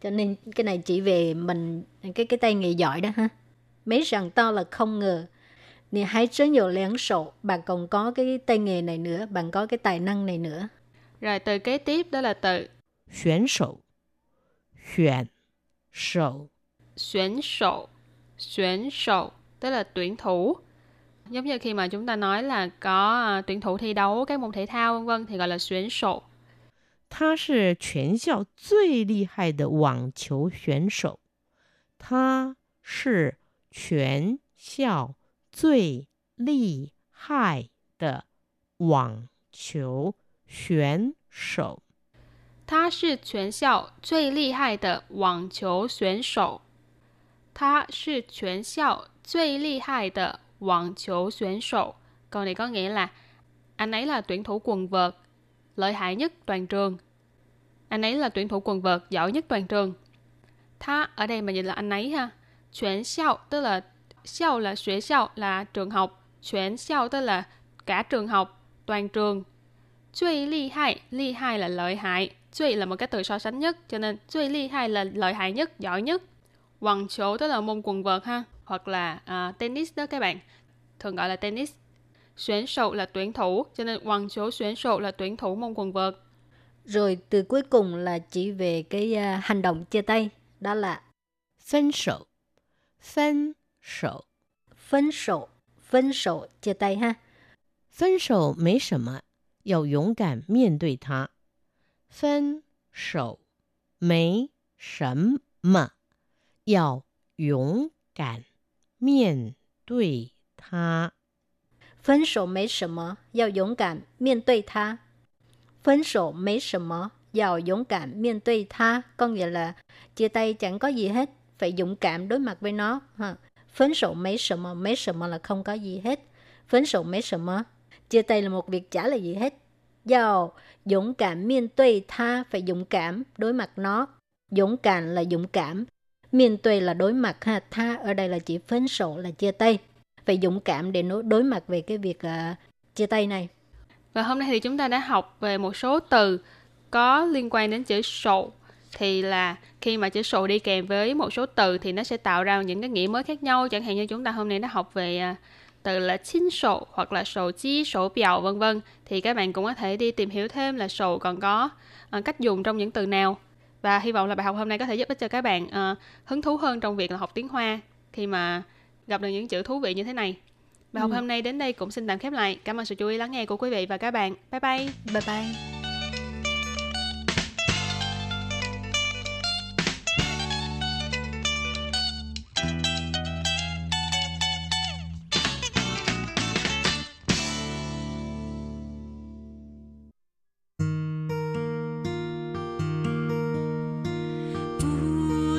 Cho nên cái này chỉ về mình cái cái tay nghề giỏi đó ha. Mấy sẵn tao là không ngờ. Nè hãy chân nhiều liễn sổ. Bạn còn có cái tay nghề này nữa, bạn có cái tài năng này nữa. Rồi từ kế tiếp đó là từ 选手，选手， xuyến sổ. Xuyến sổ tức là tuyển thủ. Giống như khi mà chúng ta nói là có à, tuyển thủ thi đấu các môn thể thao vân vân thì gọi là xuyến sổ. 他是全校最厉害的网球选手。他是 全校最厉害的网球选手。 他是全校最厉害的网球选手。他是全校最厉害的网球选手。Câu này có nghĩa là anh ấy là tuyển thủ quần vợt lợi hại nhất toàn trường. Anh ấy là tuyển thủ quần vợt giỏi nhất toàn trường. Tha ở đây mà nhìn là anh ấy ha. Chuyển xiao tức là xiao là xuế xiao là trường học. Chuyển xiao tức là cả trường học, toàn trường.最厉害, ly hai là lợi hại.最là một cái từ so sánh nhất, cho nên 最厉害 là lợi hại nhất, giỏi nhất. Quần chỗ tức là môn quần vợt ha, hoặc là à, tennis đó các bạn, thường gọi là tennis. Xuyến sầu là tuyển thủ, cho nên quần chỗ xuyến sầu là tuyển thủ môn quần vợt. Rồi từ cuối cùng là chỉ về cái à, hành động chia tay. Đó là 分手，分手， phân sổ. Phân sổ chia tay ha. 分手没什么，要勇敢面对它。分手没什么，要勇敢面对它。 Phân sổ mấy 什么,要勇敢面对它. Phân sổ mấy 什么, 要勇敢面对它. Có nghĩa là chia tay chẳng có gì hết, phải dũng cảm đối mặt với nó ha. Phấn sổ mấy sợ mờ mấy sợ mờ là không có gì hết. Phấn sổ mấy sợ mờ. Chia tay là một việc chả là gì hết. Do dũng cảm miên tuy tha phải dũng cảm đối mặt nó. Dũng cảm là dũng cảm miên tuy là đối mặt ha. Tha ở đây là chỉ phấn sổ là chia tay. Phải dũng cảm để đối mặt về cái việc uh, chia tay này. Và hôm nay thì chúng ta đã học về một số từ có liên quan đến chữ sổ thì là khi mà chữ sổ đi kèm với một số từ thì nó sẽ tạo ra những cái nghĩa mới khác nhau. Chẳng hạn như chúng ta hôm nay đã học về à, từ là chính sổ hoặc là sổ chi, sổ biểu vân vân thì các bạn cũng có thể đi tìm hiểu thêm là sổ còn có à, cách dùng trong những từ nào. Và hy vọng là bài học hôm nay có thể giúp ích cho các bạn à, hứng thú hơn trong việc là học tiếng Hoa khi mà gặp được những chữ thú vị như thế này. Bài học hôm nay đến đây cũng xin tạm khép lại. Cảm ơn sự chú ý lắng nghe của quý vị và các bạn. Bye bye. Bye bye. “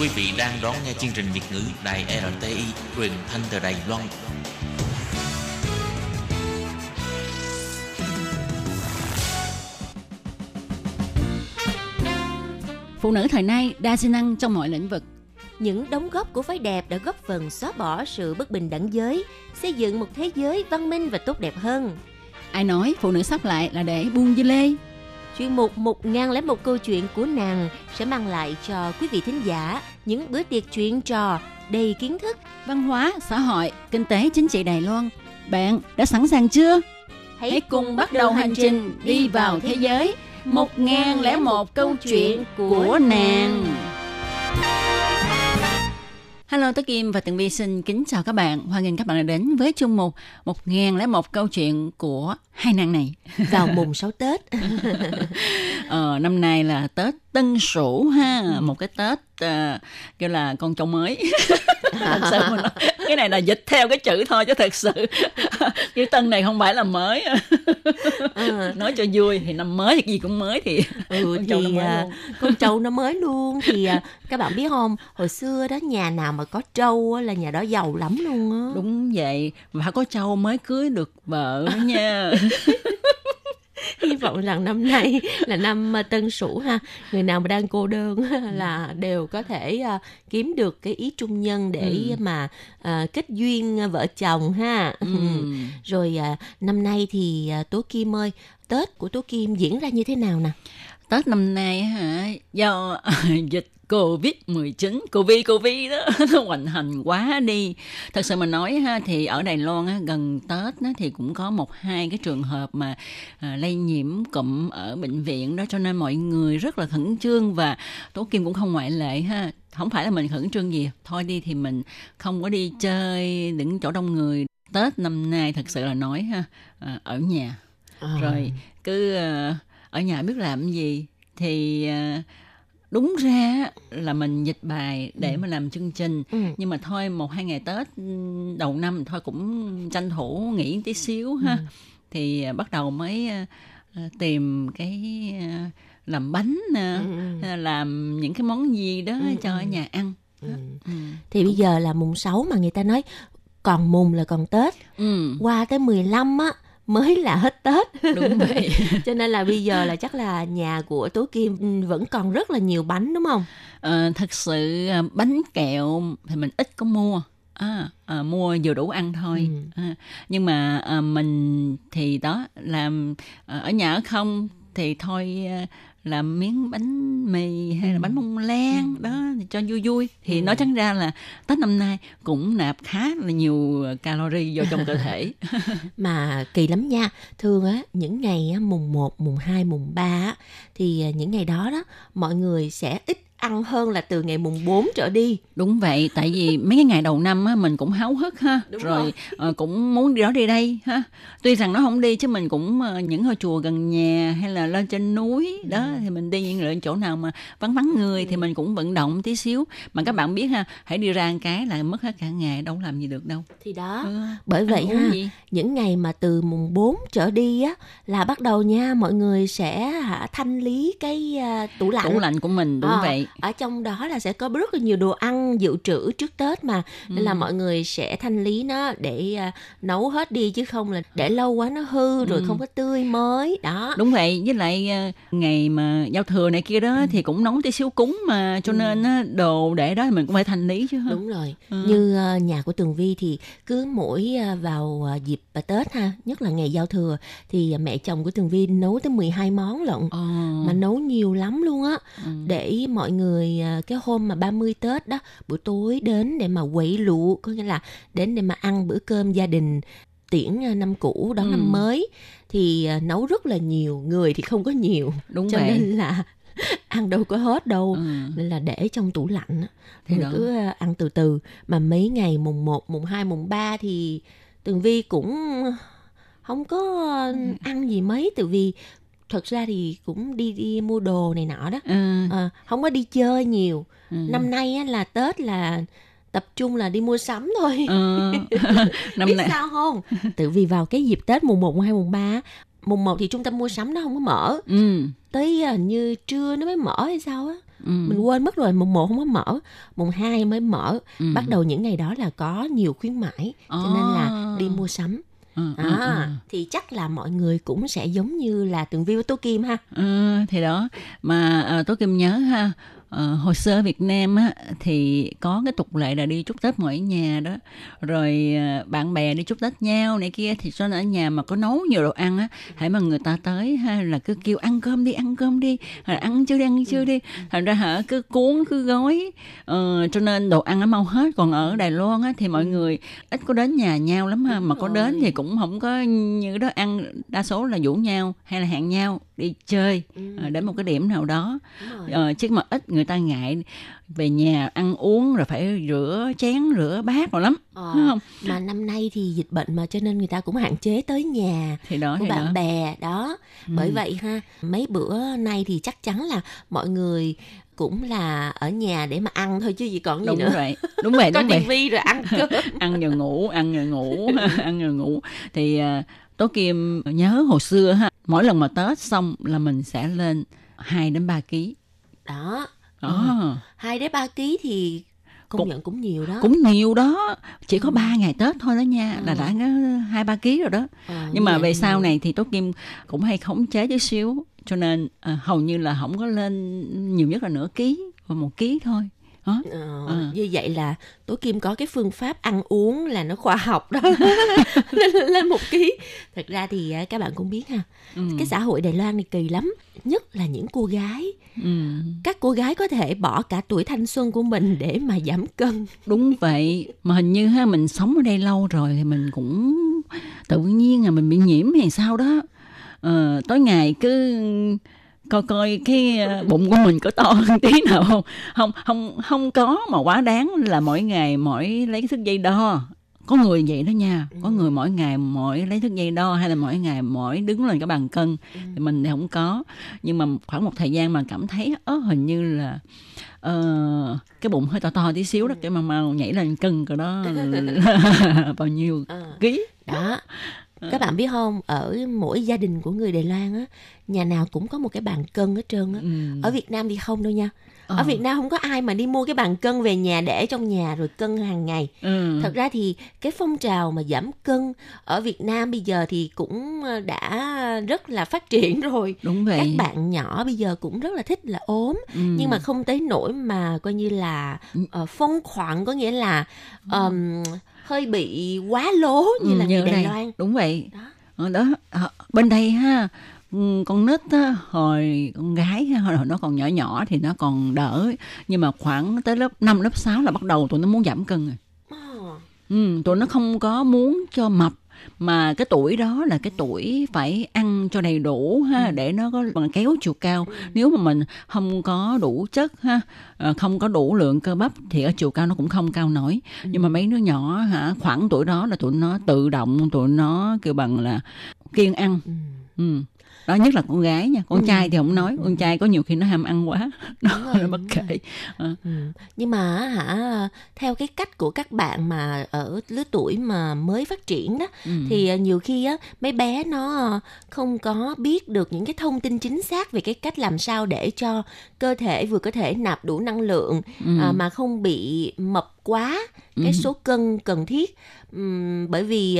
Quý vị đang đón nghe chương trình Việt ngữ Đài RTI truyền thanh từ Đài Loan. Phụ nữ thời nay đa sinh năng trong mọi lĩnh vực. Những đóng góp của phái đẹp đã góp phần xóa bỏ sự bất bình đẳng giới, xây dựng một thế giới văn minh và tốt đẹp hơn. Ai nói phụ nữ sắp lại là để buông dưa lê? Chuyên mục 1001 câu chuyện của nàng sẽ mang lại cho quý vị thính giả những bữa tiệc chuyện trò đầy kiến thức. Văn hóa, xã hội, kinh tế, chính trị Đài Loan. Bạn đã sẵn sàng chưa? Hãy cùng bắt đầu hành trình đi vào thế giới 1001 câu chuyện của nàng. Hello, tôi Kim và Tường Vi xin kính chào các bạn. Hoan nghênh các bạn đã đến với chương mục 1001 câu chuyện của hai nàng này. vào mùng 6 Tết. Ờ, năm nay là Tết Tân Sửu ha, một cái Tết ờ, kêu là con trâu mới. thật sự mà nói, cái này là dịch theo cái chữ thôi chứ thật sự cái tân này không phải là mới. Ờ, nói cho vui thì năm mới thì cái gì cũng mới thì ừ, con trâu nó mới à, luôn. con trâu nó mới luôn thì à, các bạn biết không hồi xưa đó nhà nào mà có trâu á, là nhà đó giàu lắm luôn á Đúng vậy, mà phải có trâu mới cưới được vợ đó nha. hy vọng rằng năm nay là năm à, tân sửu ha. Người nào mà đang cô đơn á, là đều có thể à, kiếm được cái ý trung nhân để Ừ. mà à, kết duyên vợ chồng ha. Ừ. rồi à, năm nay thì à, tố kim ơi tết của tố kim diễn ra như thế nào nè? Tết năm nay á hả? Do dịch Covid-19, Covid Covid đó nó hoành hành quá đi. Thật sự mà nói ha thì ở Đài Loan á, gần Tết á, thì cũng có một hai cái trường hợp mà à, lây nhiễm cụm ở bệnh viện đó cho nên mọi người rất là khẩn trương và Tố Kim cũng không ngoại lệ ha. Không phải là mình khẩn trương gì, thôi đi thì mình không có đi chơi những chỗ đông người. Tết năm nay thật sự là nói ha à, ở nhà rồi cứ ờ, ở nhà biết làm gì thì đúng ra là mình dịch bài để mà làm chương trình Ừ. nhưng mà thôi một hai ngày tết ừ, đầu năm thôi cũng tranh thủ nghỉ tí xíu ha thì ờ, bắt đầu mới ờ, ờ, tìm cái làm bánh nè Ừ, ừ. làm những cái món gì đó Ừ, cho ở ừ. nhà ăn Ừ. ừ. thì bây giờ là mùng 6 mà người ta nói còn mùng là còn Tết ừ qua tới 15 á mới là hết Tết. Đúng vậy. Cho nên là bây giờ là chắc là nhà của Tố Kim vẫn còn rất là nhiều bánh đúng không? Ờ, thật sự à, bánh kẹo thì mình ít có mua. À, à, mua vừa đủ ăn thôi. Ừ. à, nhưng mà à, mình thì đó làm à, ở nhà ở không thì thôi à, làm miếng bánh mì hay là bánh bông lan đó thì cho vui vui. Thì nói chẳng ra là tết năm nay cũng nạp khá là nhiều calorie vô trong cơ thể. Mà kỳ lắm nha. Thường á những ngày á, mùng 1, mùng 2, mùng 3 á, thì à, những ngày đó đó mọi người sẽ ít ăn hơn là từ ngày mùng 4 trở đi Đúng vậy, tại vì mấy cái ngày đầu năm á, mình cũng háo hức ha, Đúng rồi rồi. ờ, cũng muốn đi đó đi đây ha. Tuy rằng nó không đi chứ mình cũng ờ, những ngôi chùa gần nhà hay là lên trên núi đó Ừ. thì mình đi những lựa chỗ nào mà vắng vắng người thì mình cũng vận động tí xíu. Mà các bạn biết ha, hãy đi ra một cái là mất hết cả ngày đâu làm gì được đâu. thì đó Ừ, bởi vậy ăn ha gì? những ngày mà từ mùng 4 trở đi á là bắt đầu nha mọi người sẽ hả, thanh lý cái à, tủ lạnh Tủ lạnh của mình đúng À, vậy. Ở trong đó là sẽ có rất là nhiều đồ ăn dự trữ trước Tết mà nên là mọi người sẽ thanh lý nó để à, nấu hết đi chứ không là để lâu quá nó hư rồi Ừ. không có tươi mới đó Đúng vậy, với lại ờ, ngày mà giao thừa này kia Ừ. đó thì cũng nấu tí xíu cúng mà cho nên á, đồ để đó thì mình cũng phải thanh lý chứ ha. Đúng rồi. Ừ. Như ờ, nhà của Tường Vi thì cứ mỗi ờ, vào dịp Tết ha, nhất là ngày giao thừa thì mẹ chồng của Tường Vi nấu tới 12 món lận. Ờ. Mà nấu nhiều lắm luôn á Ừ. để mọi người ờ, cái hôm mà 30 Tết đó buổi tối đến để mà quậy lụa có nghĩa là đến để mà ăn bữa cơm gia đình tiễn ờ, năm cũ đón Ừ. năm mới thì ờ, nấu rất là nhiều người thì không có nhiều Đúng cho vậy. nên là ăn đâu có hết đâu Ừ. nên là để trong tủ lạnh. Thì đó. cứ ăn từ từ mà mấy ngày mùng 1, mùng 2, mùng 3 thì Tường Vi cũng không có ờ, ăn gì mấy tại vì thật ra thì cũng đi đi mua đồ này nọ đó Ừ. Ờ, không có đi chơi nhiều Ừ. năm nay á, là tết là tập trung là đi mua sắm thôi Ờ, năm biết nay sao không tự vì vào cái dịp tết mùng 1, mùng 2, mùng 3 mùng 1 thì trung tâm mua sắm nó không có mở ừ. tới à, như trưa nó mới mở hay sao á Ừ. mình quên mất rồi mùng 1 không có mở mùng 2 mới mở Ừ. bắt đầu những ngày đó là có nhiều khuyến mãi cho nên là À. đi mua sắm Ừ, ừ, à, ừ. thì chắc là mọi người cũng sẽ giống như là tường vi với tố kim ha Ừ, thì đó mà à, tôi kim nhớ ha ờ, hồi xưa ở Việt Nam á thì có cái tục lệ là đi chúc Tết mỗi nhà đó. Rồi à, bạn bè đi chúc Tết nhau này kia thì cho nên ở nhà mà có nấu nhiều đồ ăn á hãy mà người ta tới ha là cứ kêu ăn cơm đi ăn cơm đi hoặc là ăn chưa đi ăn chưa đi. Thành ra hả cứ cuốn cứ gói. Ờ, cho nên đồ ăn nó mau hết. Còn ở Đài Loan á thì mọi người ít có đến nhà nhau lắm ha. Mà có đến thì cũng không có như đó ăn đa số là rủ nhau hay là hẹn nhau đi chơi ờ, đến một cái điểm nào đó. Ờ, chứ mà ít người ta ngại về nhà ăn uống rồi phải rửa chén rửa bát rồi lắm Ờ, Đúng không? mà năm nay thì dịch bệnh mà cho nên người ta cũng hạn chế tới nhà thì đó của thì bạn đó. bè đó. Ừ. bởi vậy ha mấy bữa nay thì chắc chắn là mọi người cũng là ở nhà để mà ăn thôi chứ gì còn gì đúng nữa. vậy đúng vậy có đúng vậy. tivi rồi ăn ăn rồi ngủ ăn rồi ngủ ăn rồi ngủ. Thì à, tố kim nhớ hồi xưa ha mỗi lần mà tết xong là mình sẽ lên 2 đến 3 ký. Đó. Đó hai đến ba ký thì công Cũng- nhận cũng nhiều đó. cũng nhiều đó. Chỉ có 3 ngày tết thôi đó nha là Ừ. đã có hai ba ký rồi đó. Ờ, nhưng mà về sau này thì tố kim cũng hay khống chế chút xíu cho nên à, hầu như là không có lên nhiều nhất là nửa ký và một ký thôi đó Ờ, Ừ. như vậy là tố kim có cái phương pháp ăn uống là nó khoa học đó lên, lên một ký thật ra thì à, các bạn cũng biết ha ừ. cái xã hội đài loan này kỳ lắm nhất là những cô gái ừ. các cô gái có thể bỏ cả tuổi thanh xuân của mình để mà giảm cân đúng vậy mà hình như ha mình sống ở đây lâu rồi thì mình cũng tự nhiên là mình bị nhiễm hay sao đó ờ, tối ngày cứ coi coi cái ờ, bụng của mình có to hơn tí nào không? Không không không có mà quá đáng là mỗi ngày mỗi lấy cái thước dây đo. Có người vậy đó nha. Có người mỗi ngày mỗi lấy thước dây đo hay là mỗi ngày mỗi đứng lên cái bàn cân thì mình thì không có. Nhưng mà khoảng một thời gian mà cảm thấy ớ hình như là ờ, cái bụng hơi to to tí xíu đó cái mà mau nhảy lên cân cái đó bao nhiêu Ờ, ký. Đó các bạn biết không? Ở mỗi gia đình của người đài loan á nhà nào cũng có một cái bàn cân hết trơn á. Ừ. ở việt nam thì không đâu nha. Ở Ờ. việt nam không có ai mà đi mua cái bàn cân về nhà để trong nhà rồi cân hàng ngày. Ừ. thật ra thì cái phong trào mà giảm cân ở Việt Nam bây giờ thì cũng ờ, đã rất là phát triển rồi. Đúng các vậy bạn nhỏ bây giờ cũng rất là thích là ốm. Ừ. nhưng mà không tới nỗi mà coi như là uh, phong khoáng có nghĩa là ờm, hơi bị quá lố như Ừ, là người ở Đài. Loan. Đúng vậy. Đó. Ờ, đó ờ, bên đây ha ừ, con nít á, hồi con gái hồi nó còn nhỏ nhỏ thì nó còn đỡ. Nhưng mà khoảng tới lớp 5, lớp 6 là bắt đầu tụi nó muốn giảm cân rồi. Ờ, ừ, tụi nó không có muốn cho mập mà cái tuổi đó là cái tuổi phải ăn cho đầy đủ ha để nó có bằng kéo chiều cao. Nếu mà mình không có đủ chất ha ờ, không có đủ lượng cơ bắp thì ở chiều cao nó cũng không cao nổi. Nhưng mà mấy đứa nhỏ hả khoảng tuổi đó là tụi nó tự động tụi nó kêu bằng là kiêng ăn. Ừ. ừ. đó nhất là con gái nha con trai thì không nói con trai có nhiều khi nó ham ăn quá đó nó bất đúng kể Ờ. Ừ. Nhưng mà hả theo cái cách của các bạn mà ở lứa tuổi mà mới phát triển đó Ừ. thì ờ, nhiều khi á mấy bé nó không có biết được những cái thông tin chính xác về cái cách làm sao để cho cơ thể vừa có thể nạp đủ năng lượng Ừ. à, mà không bị mập quá cái số cân cần thiết. Ừm, bởi vì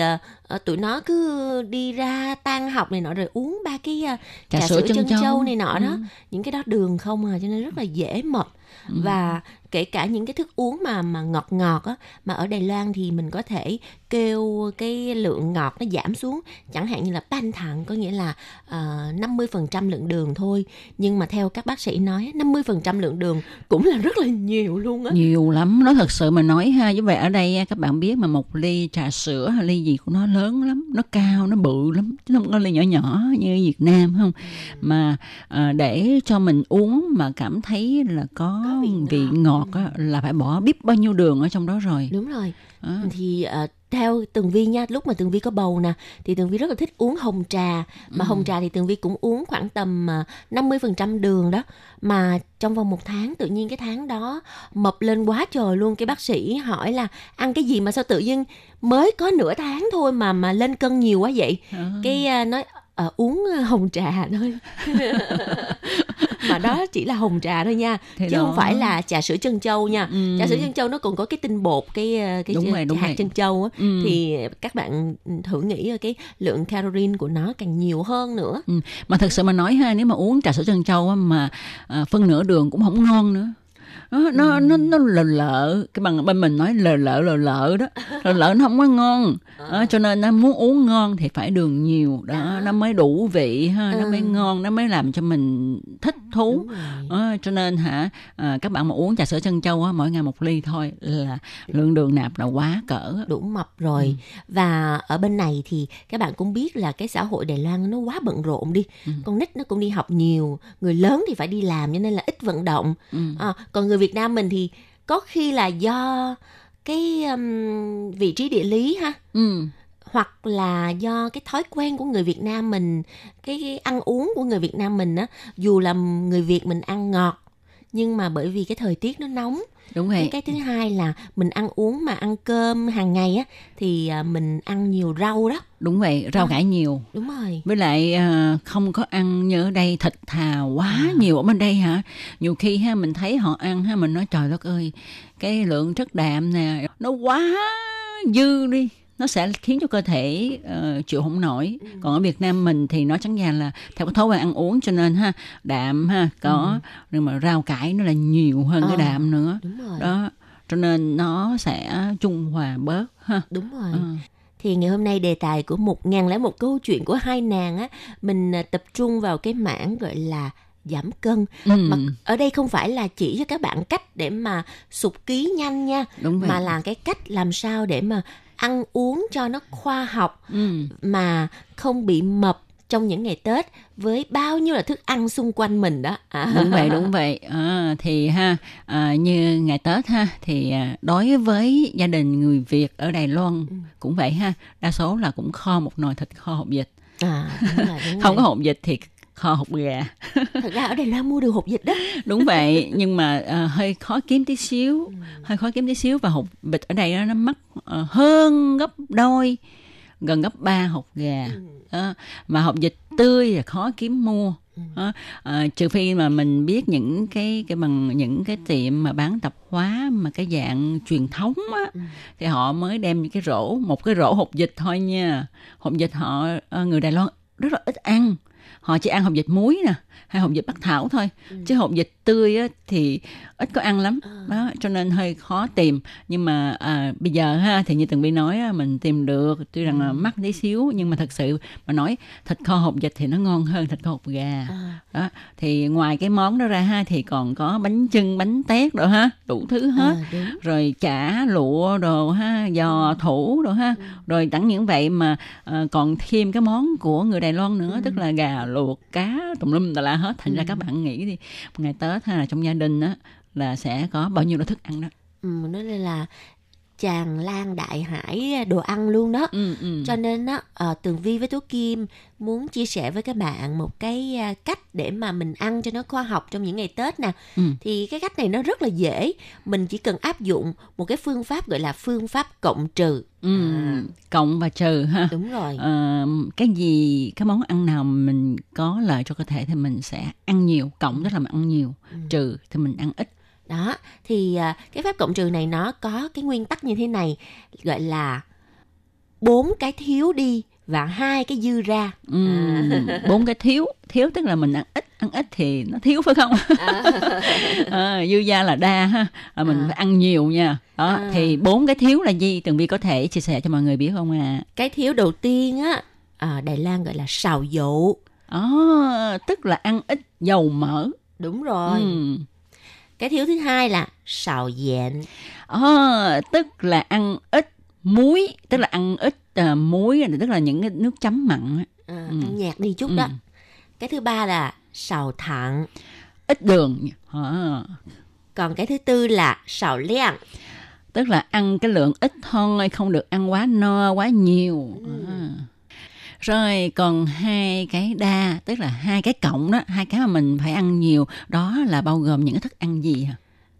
ờ, tụi nó cứ đi ra tan học này nọ rồi uống ba cái ờ, trà, sữa chân châu này nọ đó. Ừ. những cái đó đường không à cho nên rất là dễ mập và kể cả những cái thức uống mà mà ngọt ngọt á mà ở Đài Loan thì mình có thể kêu cái lượng ngọt nó giảm xuống. Chẳng hạn như là ban thẳng có nghĩa là uh, 50% lượng đường thôi. Nhưng mà theo các bác sĩ nói 50% lượng đường cũng là rất là nhiều luôn á. Nhiều lắm. Nó thật sự mà nói ha như vậy ở đây các bạn biết mà một ly trà sữa hay ly gì của nó lớn lắm nó cao nó bự lắm chứ không có ly nhỏ nhỏ như Việt Nam không? Mà à, để cho mình uống mà cảm thấy là có có, vị vị ngọt. á, là phải bỏ biết bao nhiêu đường ở trong đó rồi. Đúng rồi. À. thì ờ, theo Tường Vi nha lúc mà Tường Vi có bầu nè thì Tường Vi rất là thích uống hồng trà. Mà hồng trà thì Tường Vi cũng uống khoảng tầm ờ, 50% đường đó. Mà trong vòng một tháng tự nhiên cái tháng đó mập lên quá trời luôn. Cái bác sĩ hỏi là ăn cái gì mà sao tự nhiên mới có nửa tháng thôi mà mà lên cân nhiều quá vậy? À. cái ờ, nói ờ, uống hồng trà thôi mà đó chỉ là hồng trà thôi nha Thì chứ không đó. phải là trà sữa chân châu nha Ừ. trà sữa chân châu nó còn có cái tinh bột cái ờ, cái Đúng rồi, đúng hạt rồi. chân châu á Ừ. thì các bạn thử nghĩ cái lượng calorie của nó càng nhiều hơn nữa Ừ. mà thật sự mà nói ha nếu mà uống trà sữa trân châu á, mà à, phân nửa đường cũng không ngon nữa nó nó nó nó lợ lợ. Cái bằng bên mình nói lợ lợ lợ lợ đó. Lợ lợ nó không có ngon. Đó, cho nên nó muốn uống ngon thì phải đường nhiều. Đó nó mới đủ vị ha nó Ừ. mới ngon nó mới làm cho mình thích thú. Ờ, cho nên hả à, các bạn mà uống trà sữa trân châu á, mỗi ngày một ly thôi là lượng đường nạp là quá cỡ. Đủ mập rồi. Và ở bên này thì các bạn cũng biết là cái xã hội Đài Loan nó quá bận rộn đi. Con nít nó cũng đi học nhiều người lớn thì phải đi làm cho nên là ít vận động. Ừ. à, còn người Việt Nam mình thì có khi là do cái um, vị trí địa lý ha Ừ. hoặc là do cái thói quen của người Việt Nam mình cái, cái ăn uống của người Việt Nam mình á dù là người Việt mình ăn ngọt nhưng mà bởi vì cái thời tiết nó nóng đúng vậy cái thứ hai là mình ăn uống mà ăn cơm hàng ngày á thì à, mình ăn nhiều rau đó. Đúng vậy rau cải nhiều. Đúng rồi. Với lại à, không có ăn như ở đây thịt thà quá nhiều ở bên đây hả? Nhiều khi ha mình thấy họ ăn ha mình nói trời đất ơi cái lượng chất đạm nè nó quá dư đi nó sẽ khiến cho cơ thể ờ, chịu không nổi. Còn ở Việt Nam mình thì nó chẳng ra là theo cái thói quen ăn uống cho nên ha đạm ha có. Nhưng mà rau cải nó là nhiều hơn cái Ờ. đạm nữa. đúng rồi. Đó cho nên nó sẽ trung hòa bớt ha. Đúng rồi. Ừ. thì ngày hôm nay đề tài của một ngàn lẻ một câu chuyện của hai nàng á mình à, tập trung vào cái mảng gọi là giảm cân. Ừ, mà ở đây không phải là chỉ cho các bạn cách để mà sụt ký nhanh nha đúng vậy. mà là cái cách làm sao để mà ăn uống cho nó khoa học ừ. mà không bị mập trong những ngày Tết với bao nhiêu là thức ăn xung quanh mình đó. À. đúng vậy đúng vậy à, thì ha à, như ngày tết ha thì à, đối với gia đình người việt ở đài loan Ừ. cũng vậy ha đa số là cũng kho một nồi thịt kho hột vịt À, đúng rồi, đúng không có hột vịt thì kho hột gà Thật ra ở Đài Loan mua được hột vịt đó. đúng vậy nhưng mà à, hơi khó kiếm tí xíu Ừ. hơi khó kiếm tí xíu và hột vịt ở đây nó, mắc à, hơn gấp đôi gần gấp ba hột gà Ừ. đó. mà hột vịt tươi là khó kiếm mua đó. À, trừ phi mà mình biết những cái cái bằng những cái tiệm mà bán tạp hóa mà cái dạng truyền thống á Ừ. thì họ mới đem những cái rổ một cái rổ hột vịt thôi nha hột vịt họ người Đài Loan rất là ít ăn họ chỉ ăn hột vịt muối nè hay hột vịt bắc thảo thôi. Ừ. chứ hột vịt tươi á, thì ít có ăn lắm. À. đó cho nên hơi khó tìm. Nhưng mà à, bây giờ ha thì như từng bi nói á, mình tìm được. Tuy rằng Ừ. là mắc tí xíu nhưng mà thật sự mà nói thịt kho hột vịt thì nó ngon hơn thịt kho hột gà. À, đó thì ngoài cái món đó ra ha thì còn có bánh chưng bánh tét rồi ha đủ thứ hết. À, đúng. rồi chả lụa đồ ha giò thủ đồ ha. Rồi chẳng những vậy mà ờ, còn thêm cái món của người Đài Loan nữa tức là gà luộc cá tùm lum tà la hết. Thành ra các bạn nghĩ đi ngày Tết ha là trong gia đình á là sẽ có bao nhiêu loại thức ăn đó? Ừ, nó đây là tràn lan đại hải đồ ăn luôn đó. ừ, ừ. Cho nên á, ờ, Tường Vi với Tố Kim muốn chia sẻ với các bạn một cái à, cách để mà mình ăn cho nó khoa học trong những ngày Tết nè. Ừ. Thì cái cách này nó rất là dễ. Mình chỉ cần áp dụng một cái phương pháp gọi là phương pháp cộng trừ. ừ. À. cộng và trừ ha Đúng rồi. Ờ, cái gì cái món ăn nào mình có lợi cho cơ thể thì mình sẽ ăn nhiều cộng tức là mình ăn nhiều Ừ. trừ thì mình ăn ít Đó, thì à, cái phép cộng trừ này nó có cái nguyên tắc như thế này gọi là bốn cái thiếu đi và hai cái dư ra. Ừm, bốn cái thiếu thiếu tức là mình ăn ít ăn ít thì nó thiếu phải không à, dư gia là đa ha là mình À. phải ăn nhiều nha đó À. thì bốn cái thiếu là gì tường vi có thể chia sẻ cho mọi người biết không à Cái thiếu đầu tiên á, à, Đài Loan gọi là xào dụ. à, tức là ăn ít dầu mỡ Đúng rồi. Ừm. Cái thiếu thứ hai là xào dẹn. à, tức là ăn ít muối tức là ăn ít à, muối tức là những cái nước chấm mặn. À, Ừ. Nhạt đi chút Ừ. đó. Cái thứ ba là xào thẳng. ít đường à, Còn cái thứ tư là sào liang. tức là ăn cái lượng ít thôi không được ăn quá no quá nhiều à. Rồi còn hai cái đa tức là hai cái cộng đó hai cái mà mình phải ăn nhiều đó là bao gồm những cái thức ăn gì hả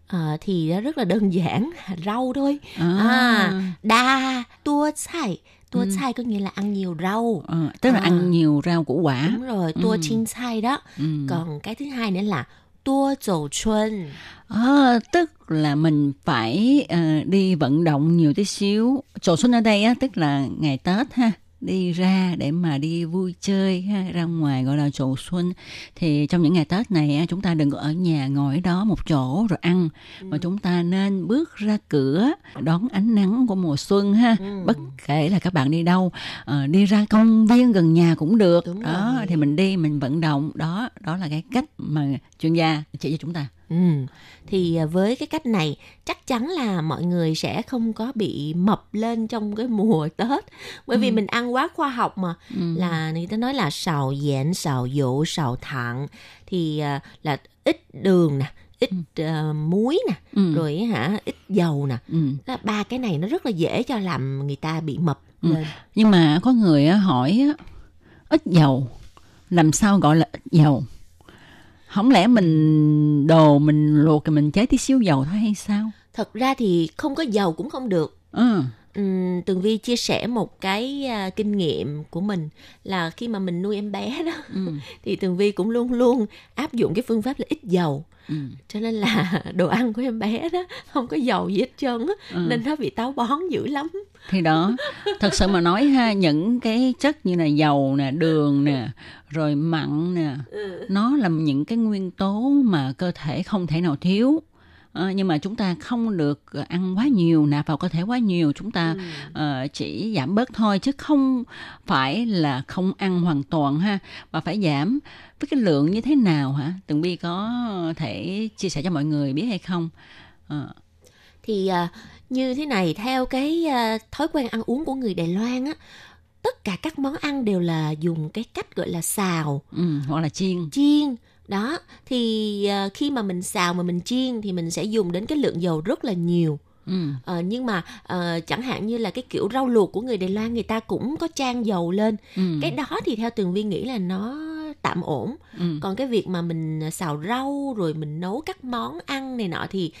Ờ, thì rất là đơn giản, rau thôi. à, À, đa, tua chai. Tua Ừ. có nghĩa là ăn nhiều rau. ờ, tức là À. ăn nhiều rau củ quả Đúng rồi, tua Ừ. chín chai đó. ừ. Còn cái thứ hai nữa là tua dầu xuân. À, tức là mình phải ờ, đi vận động nhiều tí xíu. Trổ xuân ở đây á, tức là ngày Tết ha, đi ra để mà đi vui chơi ha, ra ngoài gọi là trổ xuân. Thì trong những ngày Tết này chúng ta đừng có ở nhà ngồi đó một chỗ rồi ăn, mà chúng ta nên bước ra cửa đón ánh nắng của mùa xuân ha. Ừ. Bất kể là các bạn đi đâu, ờ, đi ra công viên gần nhà cũng được. Đúng đó rồi. thì mình đi mình vận động, đó đó là cái cách mà chuyên gia chỉ cho chúng ta. Ừ. Thì à, với cái cách này chắc chắn là mọi người sẽ không có bị mập lên trong cái mùa Tết. Bởi vì mình ăn quá khoa học mà. Ừ. Là người ta nói là sào dẹn, sào dụ, sào thẳng. Thì à, là ít đường nè, ít à, muối nè, Ừ. rồi hả ít dầu nè. Ừ. Đó, ba cái này nó rất là dễ cho làm người ta bị mập Ừ. lên. Nhưng mà có người á, hỏi á, ít dầu làm sao gọi là ít dầu? Không lẽ mình đồ mình luộc thì mình chế tí xíu dầu thôi hay sao? Thật ra thì không có dầu cũng không được. Ừ. Ừm, Tường Vi chia sẻ một cái à, kinh nghiệm của mình là khi mà mình nuôi em bé đó Ừ. thì Tường Vi cũng luôn luôn áp dụng cái phương pháp là ít dầu Ừ. cho nên là đồ ăn của em bé đó không có dầu gì hết trơn á Ừ. nên nó bị táo bón dữ lắm Thì đó, thật sự mà nói ha, những cái chất như là dầu nè, đường nè, rồi mặn nè, nó là những cái nguyên tố mà cơ thể không thể nào thiếu. Ờ, nhưng mà chúng ta không được ờ, ăn quá nhiều, nạp vào cơ thể quá nhiều, chúng ta ờ, chỉ giảm bớt thôi chứ không phải là không ăn hoàn toàn ha, và phải giảm với cái lượng như thế nào hả? Tường Vi có thể chia sẻ cho mọi người biết hay không? Ờ, thì à, như thế này theo cái à, thói quen ăn uống của người Đài Loan á tất cả các món ăn đều là dùng cái cách gọi là xào ừ, hoặc là chiên. chiên đó thì à, khi mà mình xào mà mình chiên thì mình sẽ dùng đến cái lượng dầu rất là nhiều Ừ. Ờ, nhưng mà ờ, chẳng hạn như là cái kiểu rau luộc của người Đài Loan người ta cũng có trang dầu lên Ừ. cái đó thì theo tường vi nghĩ là nó tạm ổn ừ. còn cái việc mà mình xào rau rồi mình nấu các món ăn này nọ thì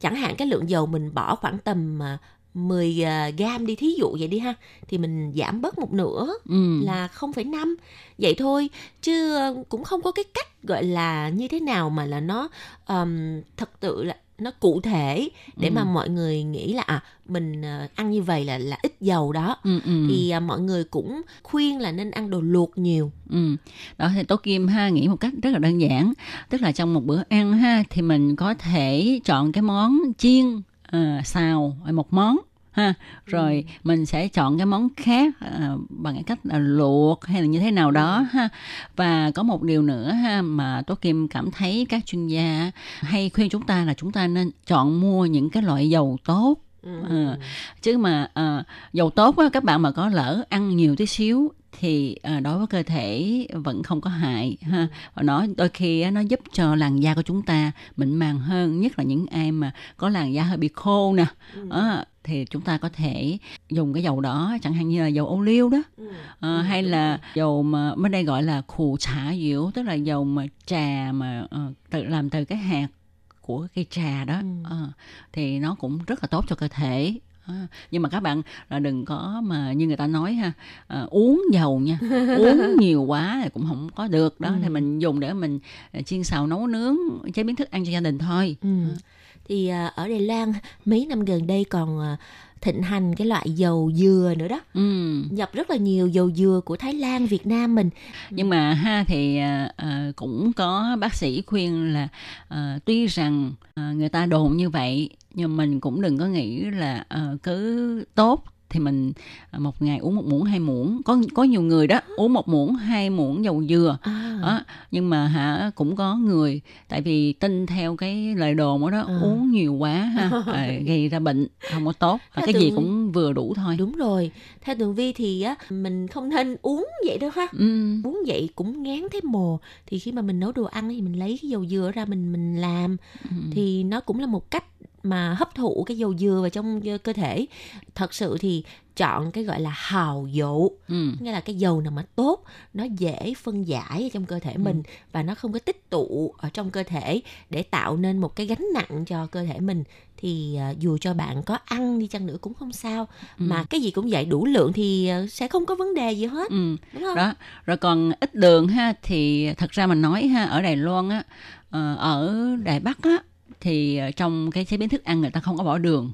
chẳng hạn cái lượng dầu mình bỏ khoảng tầm à, 10 à, gam đi thí dụ vậy đi ha thì mình giảm bớt một nửa Ừ. là 0,5 vậy thôi chứ ờ, cũng không có cái cách gọi là như thế nào mà là nó um, thật tự là nó cụ thể để Ừ. mà mọi người nghĩ là à mình ờ, ăn như vậy là là ít dầu đó Ừ, ừ. thì à, mọi người cũng khuyên là nên ăn đồ luộc nhiều Ừ. Đó thì Tố Kim ha nghĩ một cách rất là đơn giản tức là trong một bữa ăn ha thì mình có thể chọn cái món chiên à, xào một món ha? Rồi mình sẽ chọn cái món khác à, bằng cái cách là luộc hay là như thế nào đó ha? Và có một điều nữa ha mà Tố Kim cảm thấy các chuyên gia hay khuyên chúng ta là chúng ta nên chọn mua những cái loại dầu tốt Ờ, chứ mà ờ, dầu tốt á, các bạn mà có lỡ ăn nhiều tí xíu thì ờ, đối với cơ thể vẫn không có hại ha. Và nó đôi khi á, nó giúp cho làn da của chúng ta mịn màng hơn nhất là những ai mà có làn da hơi bị khô nè. Ờ, thì chúng ta có thể dùng cái dầu đó chẳng hạn như là dầu ô liu đó. Ờ, hay là dầu mà bên đây gọi là khù chả diệu tức là dầu mà trà mà ờ, tự làm từ cái hạt của cây trà đó Ừ. Ờ, thì nó cũng rất là tốt cho cơ thể À, nhưng mà các bạn là đừng có mà như người ta nói ha à, uống dầu nha uống nhiều quá thì cũng không có được đó Ừ. thì mình dùng để mình à, chiên xào nấu nướng chế biến thức ăn cho gia đình thôi Ừ. Thì à, ở Đài Loan mấy năm gần đây còn à, thịnh hành cái loại dầu dừa nữa đó. ừ. Nhập rất là nhiều dầu dừa của Thái Lan, Việt Nam mình. nhưng mà ha thì à, cũng có bác sĩ khuyên là à, tuy rằng à, người ta đồn như vậy nhưng mình cũng đừng có nghĩ là à, cứ tốt thì mình à, một ngày uống một muỗng hai muỗng có có nhiều người đó uống một muỗng hai muỗng dầu dừa À. đó. nhưng mà hả cũng có người tại vì tin theo cái lời đồn đó, đó À. uống nhiều quá ha à, gây ra bệnh không có tốt à, Theo cái gì tường- cũng vừa đủ thôi Đúng rồi. Theo Tường Vi thì á mình không nên uống vậy đâu ha. ừ. Uống vậy cũng ngán thấy mồ. Thì khi mà mình nấu đồ ăn thì mình lấy cái dầu dừa ra mình mình làm Ừ. thì nó cũng là một cách mà hấp thụ cái dầu dừa vào trong ờ, cơ thể. Thật sự thì chọn cái gọi là hào dầu Ừ. nghĩa là cái dầu nào mà tốt nó dễ phân giải ở trong cơ thể mình và nó không có tích tụ ở trong cơ thể để tạo nên một cái gánh nặng cho cơ thể mình thì à, dù cho bạn có ăn đi chăng nữa cũng không sao mà cái gì cũng vậy đủ lượng thì à, sẽ không có vấn đề gì hết Ừ. đúng không đó rồi còn ít đường ha thì thật ra mình nói ha ở Đài Loan á ờ, ở Đài Bắc á thì ờ, trong cái chế biến thức ăn người ta không có bỏ đường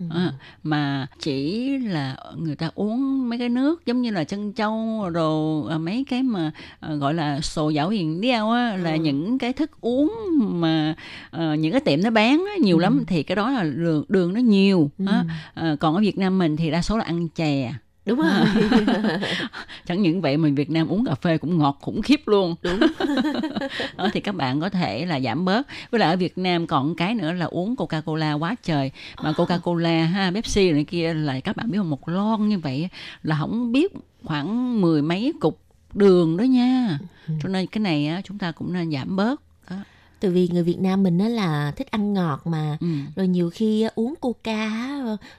Ừ. À, mà chỉ là người ta uống mấy cái nước giống như là chân châu rồi à, mấy cái mà gọi là sồ dảo hiền đeo á là Ừ. những cái thức uống mà ờ, những cái tiệm nó bán á, nhiều lắm thì cái đó là đường đường nó nhiều Ừ. á. À, còn ở Việt Nam mình thì đa số là ăn chè đúng rồi chẳng những vậy mà Việt Nam uống cà phê cũng ngọt khủng khiếp luôn đúng đó thì các bạn có thể là giảm bớt. Với lại ở Việt Nam còn cái nữa là uống Coca Cola quá trời. Mà Coca Cola ha Pepsi này kia là các bạn biết không một lon như vậy là không biết khoảng mười mấy cục đường đó nha. Cho nên cái này á, chúng ta cũng nên giảm bớt. Đó. từ vì người Việt Nam mình á là thích ăn ngọt mà. Ừ. rồi nhiều khi uống coca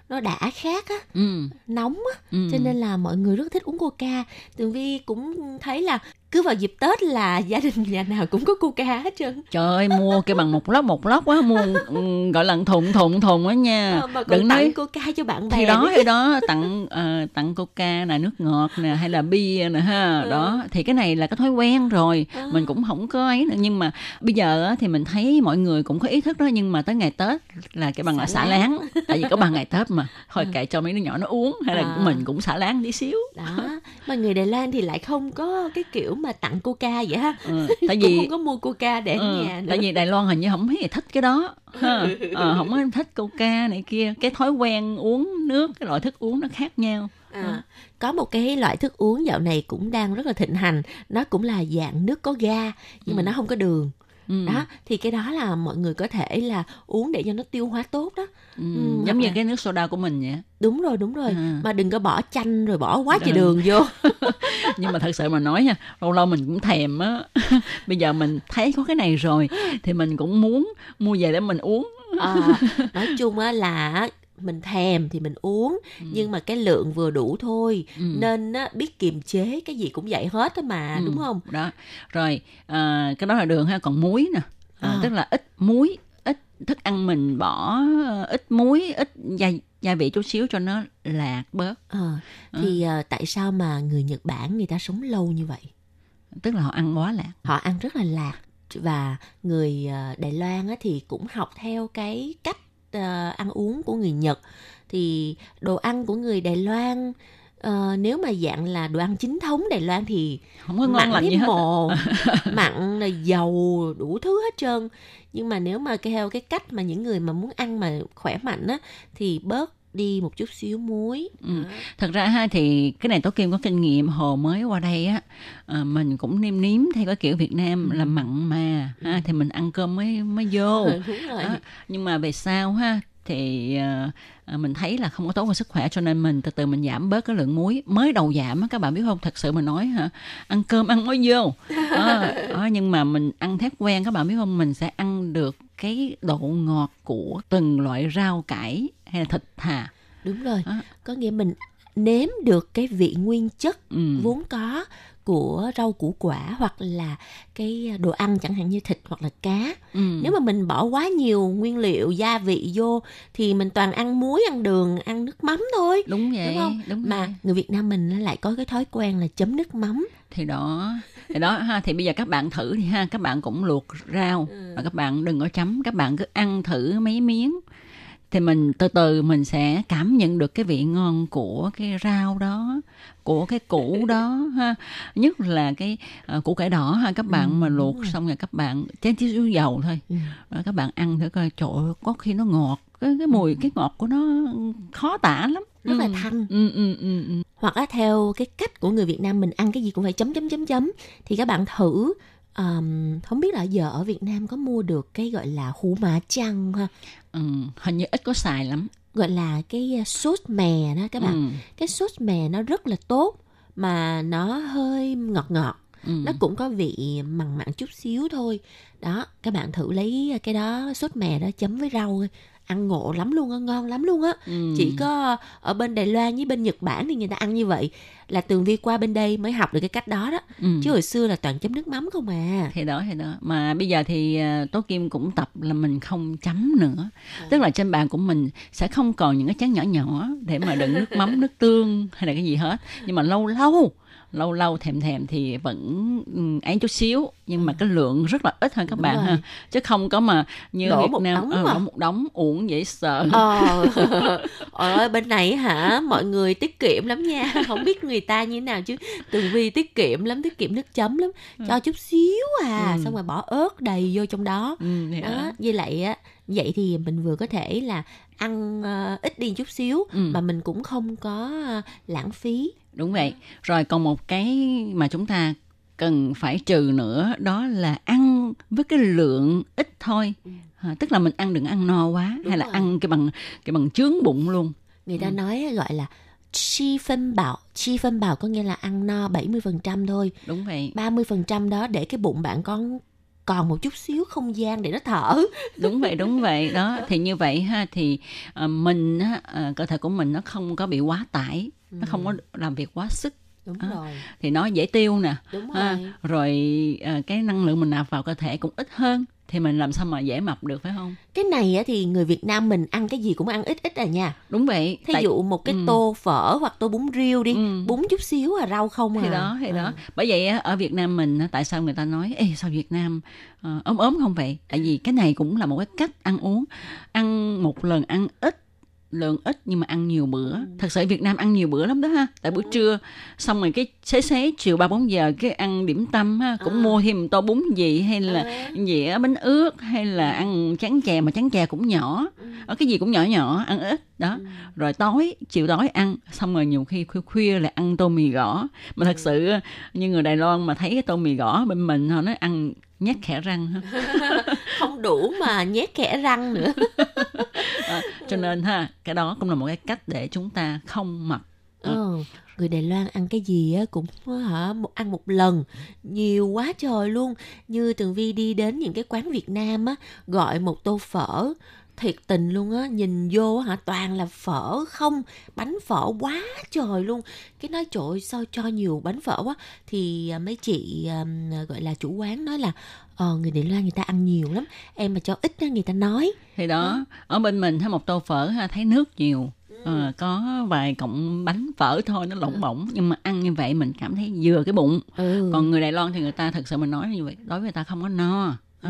nó đã khát á Ừ. nóng á. Ừ. cho nên là mọi người rất thích uống coca. Tường vi cũng thấy là cứ vào dịp tết là gia đình nhà nào cũng có coca hết trơn. Trời ơi, mua cái bằng một lốc một lốc á mua ừ, gọi là thùng thùng thùng á nha. Ờ, mà đừng tặng nói coca cho bạn bè thì đó thì đó tặng ờ, tặng coca nè nước ngọt nè hay là bia nè ha. Đó thì cái này là cái thói quen rồi. À. mình cũng không có ấy nữa nhưng mà bây giờ á, thì mình thấy mọi người cũng có ý thức đó nhưng mà tới ngày tết là cái bằng là Xả xả láng. tại vì có bằng ngày tết mà. Thôi kệ cho mấy đứa nhỏ nó uống hay là À. mình cũng xả láng tí xíu. Đó mà người Đài Loan thì lại không có cái kiểu mà tặng coca vậy ha? Ừ, tại cũng vì không có mua coca để ở Ừ, nhà nữa. tại vì Đài Loan hình như không thấy thích cái đó. Ha. Ờ, không có thích coca này kia. Cái thói quen uống nước cái loại thức uống nó khác nhau. À, có một cái loại thức uống dạo này cũng đang rất là thịnh hành. Nó cũng là dạng nước có ga nhưng mà nó không có đường ừ. đó thì cái đó là mọi người có thể là uống để cho nó tiêu hóa tốt đó Ừ, Ừ, giống như là- cái nước soda của mình vậy đúng rồi đúng rồi À. mà đừng có bỏ chanh rồi bỏ quá trời Ừ. đường vô nhưng mà thật sự mà nói nha lâu lâu mình cũng thèm á bây giờ mình thấy có cái này rồi thì mình cũng muốn mua về để mình uống à, nói chung á là mình thèm thì mình uống nhưng mà cái lượng vừa đủ thôi. Ừ. nên á, biết kiềm chế cái gì cũng vậy hết á mà Ừ, đúng không? đó. Rồi à, cái đó là đường ha còn muối nè. À, À. tức là ít muối ít thức ăn mình bỏ ờ, ít muối ít gia gia vị chút xíu cho nó lạc bớt. Ờ, thì à, tại sao mà người Nhật Bản người ta sống lâu như vậy? Tức là họ ăn quá lạc. Họ ăn rất là lạc. Và người à, Đài Loan á, thì cũng học theo cái cách à, ăn uống của người Nhật. Thì đồ ăn của người Đài Loan ờ, nếu mà dạng là đồ ăn chính thống Đài Loan thì không có ngon mặn lành gì hết mồ mặn rồi dầu đủ thứ hết trơn. Nhưng mà nếu mà theo cái cách mà những người mà muốn ăn mà khỏe mạnh á thì bớt đi một chút xíu muối. Ừ. thật ra ha thì cái này tố kim có kinh nghiệm hồ mới qua đây á à, mình cũng nêm nếm theo cái kiểu việt nam là mặn mà ha thì mình ăn cơm mới mới vô. Ừ, đúng rồi. Đó. nhưng mà về sau ha thì à, à, mình thấy là không có tốt cho sức khỏe cho nên mình từ từ mình giảm bớt cái lượng muối mới đầu giảm á các bạn biết không? Thật sự mà nói hả ăn cơm ăn mới vô. Đó, đó, nhưng mà mình ăn thét quen các bạn biết không? Mình sẽ ăn được cái độ ngọt của từng loại rau cải hay là thịt thà đúng rồi Đó. có nghĩa mình nếm được cái vị nguyên chất ừ. vốn có của rau củ quả hoặc là cái đồ ăn chẳng hạn như thịt hoặc là cá Ừ. nếu mà mình bỏ quá nhiều nguyên liệu gia vị vô thì mình toàn ăn muối ăn đường ăn nước mắm thôi đúng vậy đúng không đúng mà vậy. người Việt Nam mình lại có cái thói quen là chấm nước mắm thì đó thì đó ha thì bây giờ các bạn thử đi ha các bạn cũng luộc rau Ừ. và các bạn đừng có chấm các bạn cứ ăn thử mấy miếng. Thì mình từ từ mình sẽ cảm nhận được cái vị ngon của cái rau đó của cái củ đó ha. Nhất là cái uh, củ cải đỏ ha các bạn Ừ, mà luộc xong rồi các bạn chén tí xíu dầu thôi. Ừ. rồi các bạn ăn thử coi trời ơi, có khi nó ngọt cái cái mùi cái ngọt của nó khó tả lắm rất là Ừ. thanh Ừ, ừ, ừ, ừ. hoặc là theo cái cách của người Việt Nam mình ăn cái gì cũng phải chấm chấm chấm chấm thì các bạn thử um, không biết là giờ ở Việt Nam có mua được cái gọi là hủ mã chăng ha Ừ, hình như ít có xài lắm. gọi là cái uh, sốt mè đó các bạn Ừ, cái sốt mè nó rất là tốt mà nó hơi ngọt ngọt ừ. nó cũng có vị mặn mặn chút xíu thôi đó các bạn thử lấy cái đó sốt mè đó chấm với rau. Ăn ngộ lắm luôn á ngon lắm luôn á. Ừ. chỉ có ở bên Đài Loan với bên Nhật Bản thì người ta ăn như vậy là Tường Vi qua bên đây mới học được cái cách đó đó. Ừ. chứ hồi xưa là toàn chấm nước mắm không à. Thì đó thì đó. Mà bây giờ thì à, tố kim cũng tập là mình không chấm nữa. Tức là trên bàn của mình sẽ không còn những cái chén nhỏ nhỏ để mà đựng nước mắm nước tương hay là cái gì hết. Nhưng mà lâu lâu lâu lâu thèm thèm thì vẫn ừ, ấy chút xíu nhưng mà cái lượng rất là ít hơn các Đúng bạn rồi. ha chứ không có mà như Đổ Việt một Nam đống ờ, đổ một đống uổng dễ sợ. Ờ. Ơi bên này hả? Mọi người tiết kiệm lắm nha. Không biết người ta như thế nào chứ. Tường Vi tiết kiệm lắm tiết kiệm nước chấm lắm. Cho chút xíu à. Ừ. xong rồi bỏ ớt đầy vô trong đó. Ừ, đó. với lại á vậy thì mình vừa có thể là ăn ờ, ít đi chút xíu Ừ. mà mình cũng không có ờ, lãng phí Đúng vậy. Rồi còn một cái mà chúng ta cần phải trừ nữa đó là ăn với cái lượng ít thôi. À, tức là mình ăn đừng ăn no quá Đúng hay là rồi. ăn cái bằng cái bằng chướng bụng luôn. người Ừ. ta nói gọi là chi phân bảo chi phân bảo có nghĩa là ăn no 70% thôi Đúng vậy. 30% đó để cái bụng bạn con còn một chút xíu không gian để nó thở Đúng vậy, đúng vậy. Đó thì như vậy ha thì à, mình á, à, cơ thể của mình nó không có bị quá tải, nó không có làm việc quá sức đúng À. rồi thì nó dễ tiêu nè. đúng rồi rồi à, cái năng lượng mình nạp vào cơ thể cũng ít hơn thì mình làm sao mà dễ mập được phải không? cái này á thì người Việt Nam mình ăn cái gì cũng ăn ít ít à nha Đúng vậy. thí Tại- dụ một cái Ừ. tô phở hoặc tô bún riêu đi Ừ. bún chút xíu à rau không à thì đó thì đó Ừ. bởi vậy ở Việt Nam mình tại sao người ta nói Ê, sao Việt Nam ờ, ốm ốm không vậy tại vì cái này cũng là một cái cách ăn uống ăn một lần ăn ít lượng ít nhưng mà ăn nhiều bữa Ừ. thật sự Việt Nam ăn nhiều bữa lắm đó ha tại buổi trưa xong rồi cái xế xế chiều ba bốn giờ cái ăn điểm tâm ha cũng À. mua thêm tô bún gì hay là À. dĩa bánh ướt hay là ăn chén chè mà chén chè cũng nhỏ Ừ. ở cái gì cũng nhỏ nhỏ ăn ít đó rồi tối chiều tối ăn xong rồi nhiều khi khuya khuya lại ăn tô mì gõ mà thật sự như người Đài Loan mà thấy cái tô mì gõ bên mình họ nói ăn nhét khẽ răng ha. không đủ mà nhét kẽ răng nữa. À, cho nên ha cái đó cũng là một cái cách để chúng ta không mập. Ờ, người Đài Loan ăn cái gì á cũng hả một ăn một lần. Nhiều quá trời luôn. Như Tường Vi đi đến những cái quán Việt Nam á gọi một tô phở. Thiệt tình luôn á nhìn vô hả toàn là phở không bánh phở quá trời luôn. Cái nói trời ơi, sao cho nhiều bánh phở quá? Thì à, mấy chị à, gọi là chủ quán nói là ờ người Đài Loan người ta ăn nhiều lắm. Em mà cho ít á người ta nói. Thì đó ở bên mình thấy một tô phở ha thấy nước nhiều. Ờ, có vài cọng bánh phở thôi nó lỏng bỏng. Nhưng mà ăn như vậy mình cảm thấy vừa cái bụng. Ừ. còn người Đài Loan thì người ta thật sự mình nói như vậy đối với người ta không có no. Ừ.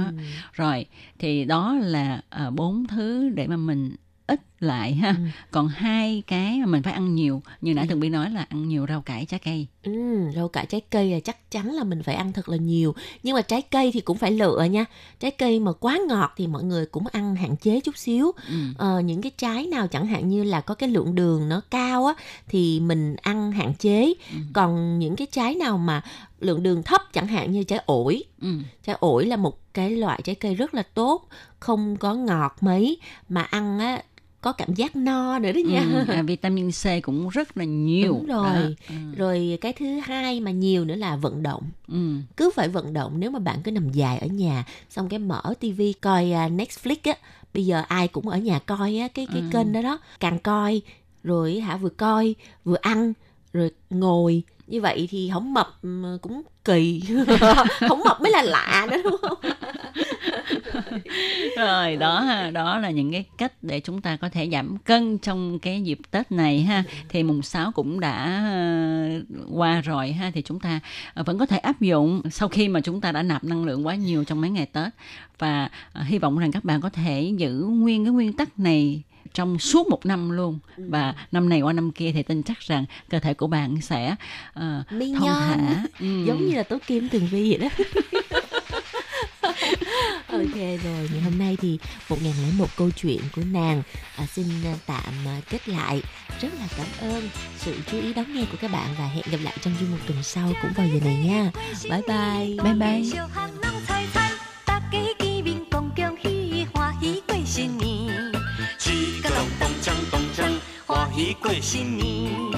rồi thì đó là ờ, bốn thứ để mà mình ít lại ha. Ừ. còn hai cái mình phải ăn nhiều như nãy thường bi nói là ăn nhiều rau cải trái cây. Ừ, rau cải trái cây là chắc chắn là mình phải ăn thật là nhiều. Nhưng mà trái cây thì cũng phải lựa nha. Trái cây mà quá ngọt thì mọi người cũng ăn hạn chế chút xíu. Ừ. ờ, những cái trái nào chẳng hạn như là có cái lượng đường nó cao á thì mình ăn hạn chế. Còn những cái trái nào mà lượng đường thấp chẳng hạn như trái ổi. Ừ. trái ổi là một cái loại trái cây rất là tốt không có ngọt mấy mà ăn á có cảm giác no nữa đó nha Ừ, à, vitamin C cũng rất là nhiều Đúng rồi. Đó. Ừ. rồi cái thứ hai mà nhiều nữa là vận động Ừ. cứ phải vận động nếu mà bạn cứ nằm dài ở nhà xong cái mở tivi coi à, Netflix á bây giờ ai cũng ở nhà coi á cái cái Ừ. kênh đó đó càng coi rồi hả vừa coi vừa ăn rồi ngồi. Như vậy thì không mập ừ, cũng kỳ. Không mập mới là lạ đó đúng không? Rồi, đó ha, đó là những cái cách để chúng ta có thể giảm cân trong cái dịp Tết này ha. Thì mùng 6 cũng đã ờ, qua rồi ha. Thì chúng ta ờ, vẫn có thể áp dụng sau khi mà chúng ta đã nạp năng lượng quá nhiều trong mấy ngày Tết. Và ờ, hy vọng rằng các bạn có thể giữ nguyên cái nguyên tắc này trong suốt một năm luôn và năm này qua năm kia thì tin chắc rằng cơ thể của bạn sẽ uh, thon nhon thả Ừ. giống như là tố kim tường vi vậy đó Ok rồi, ngày hôm nay thì 1001 câu chuyện của nàng à, xin à, tạm à, kết lại. Rất là cảm ơn sự chú ý đón nghe của các bạn và hẹn gặp lại trong chuyên mục tuần sau cũng vào giờ này nha. Bye bye. Bye bye. 一个新年。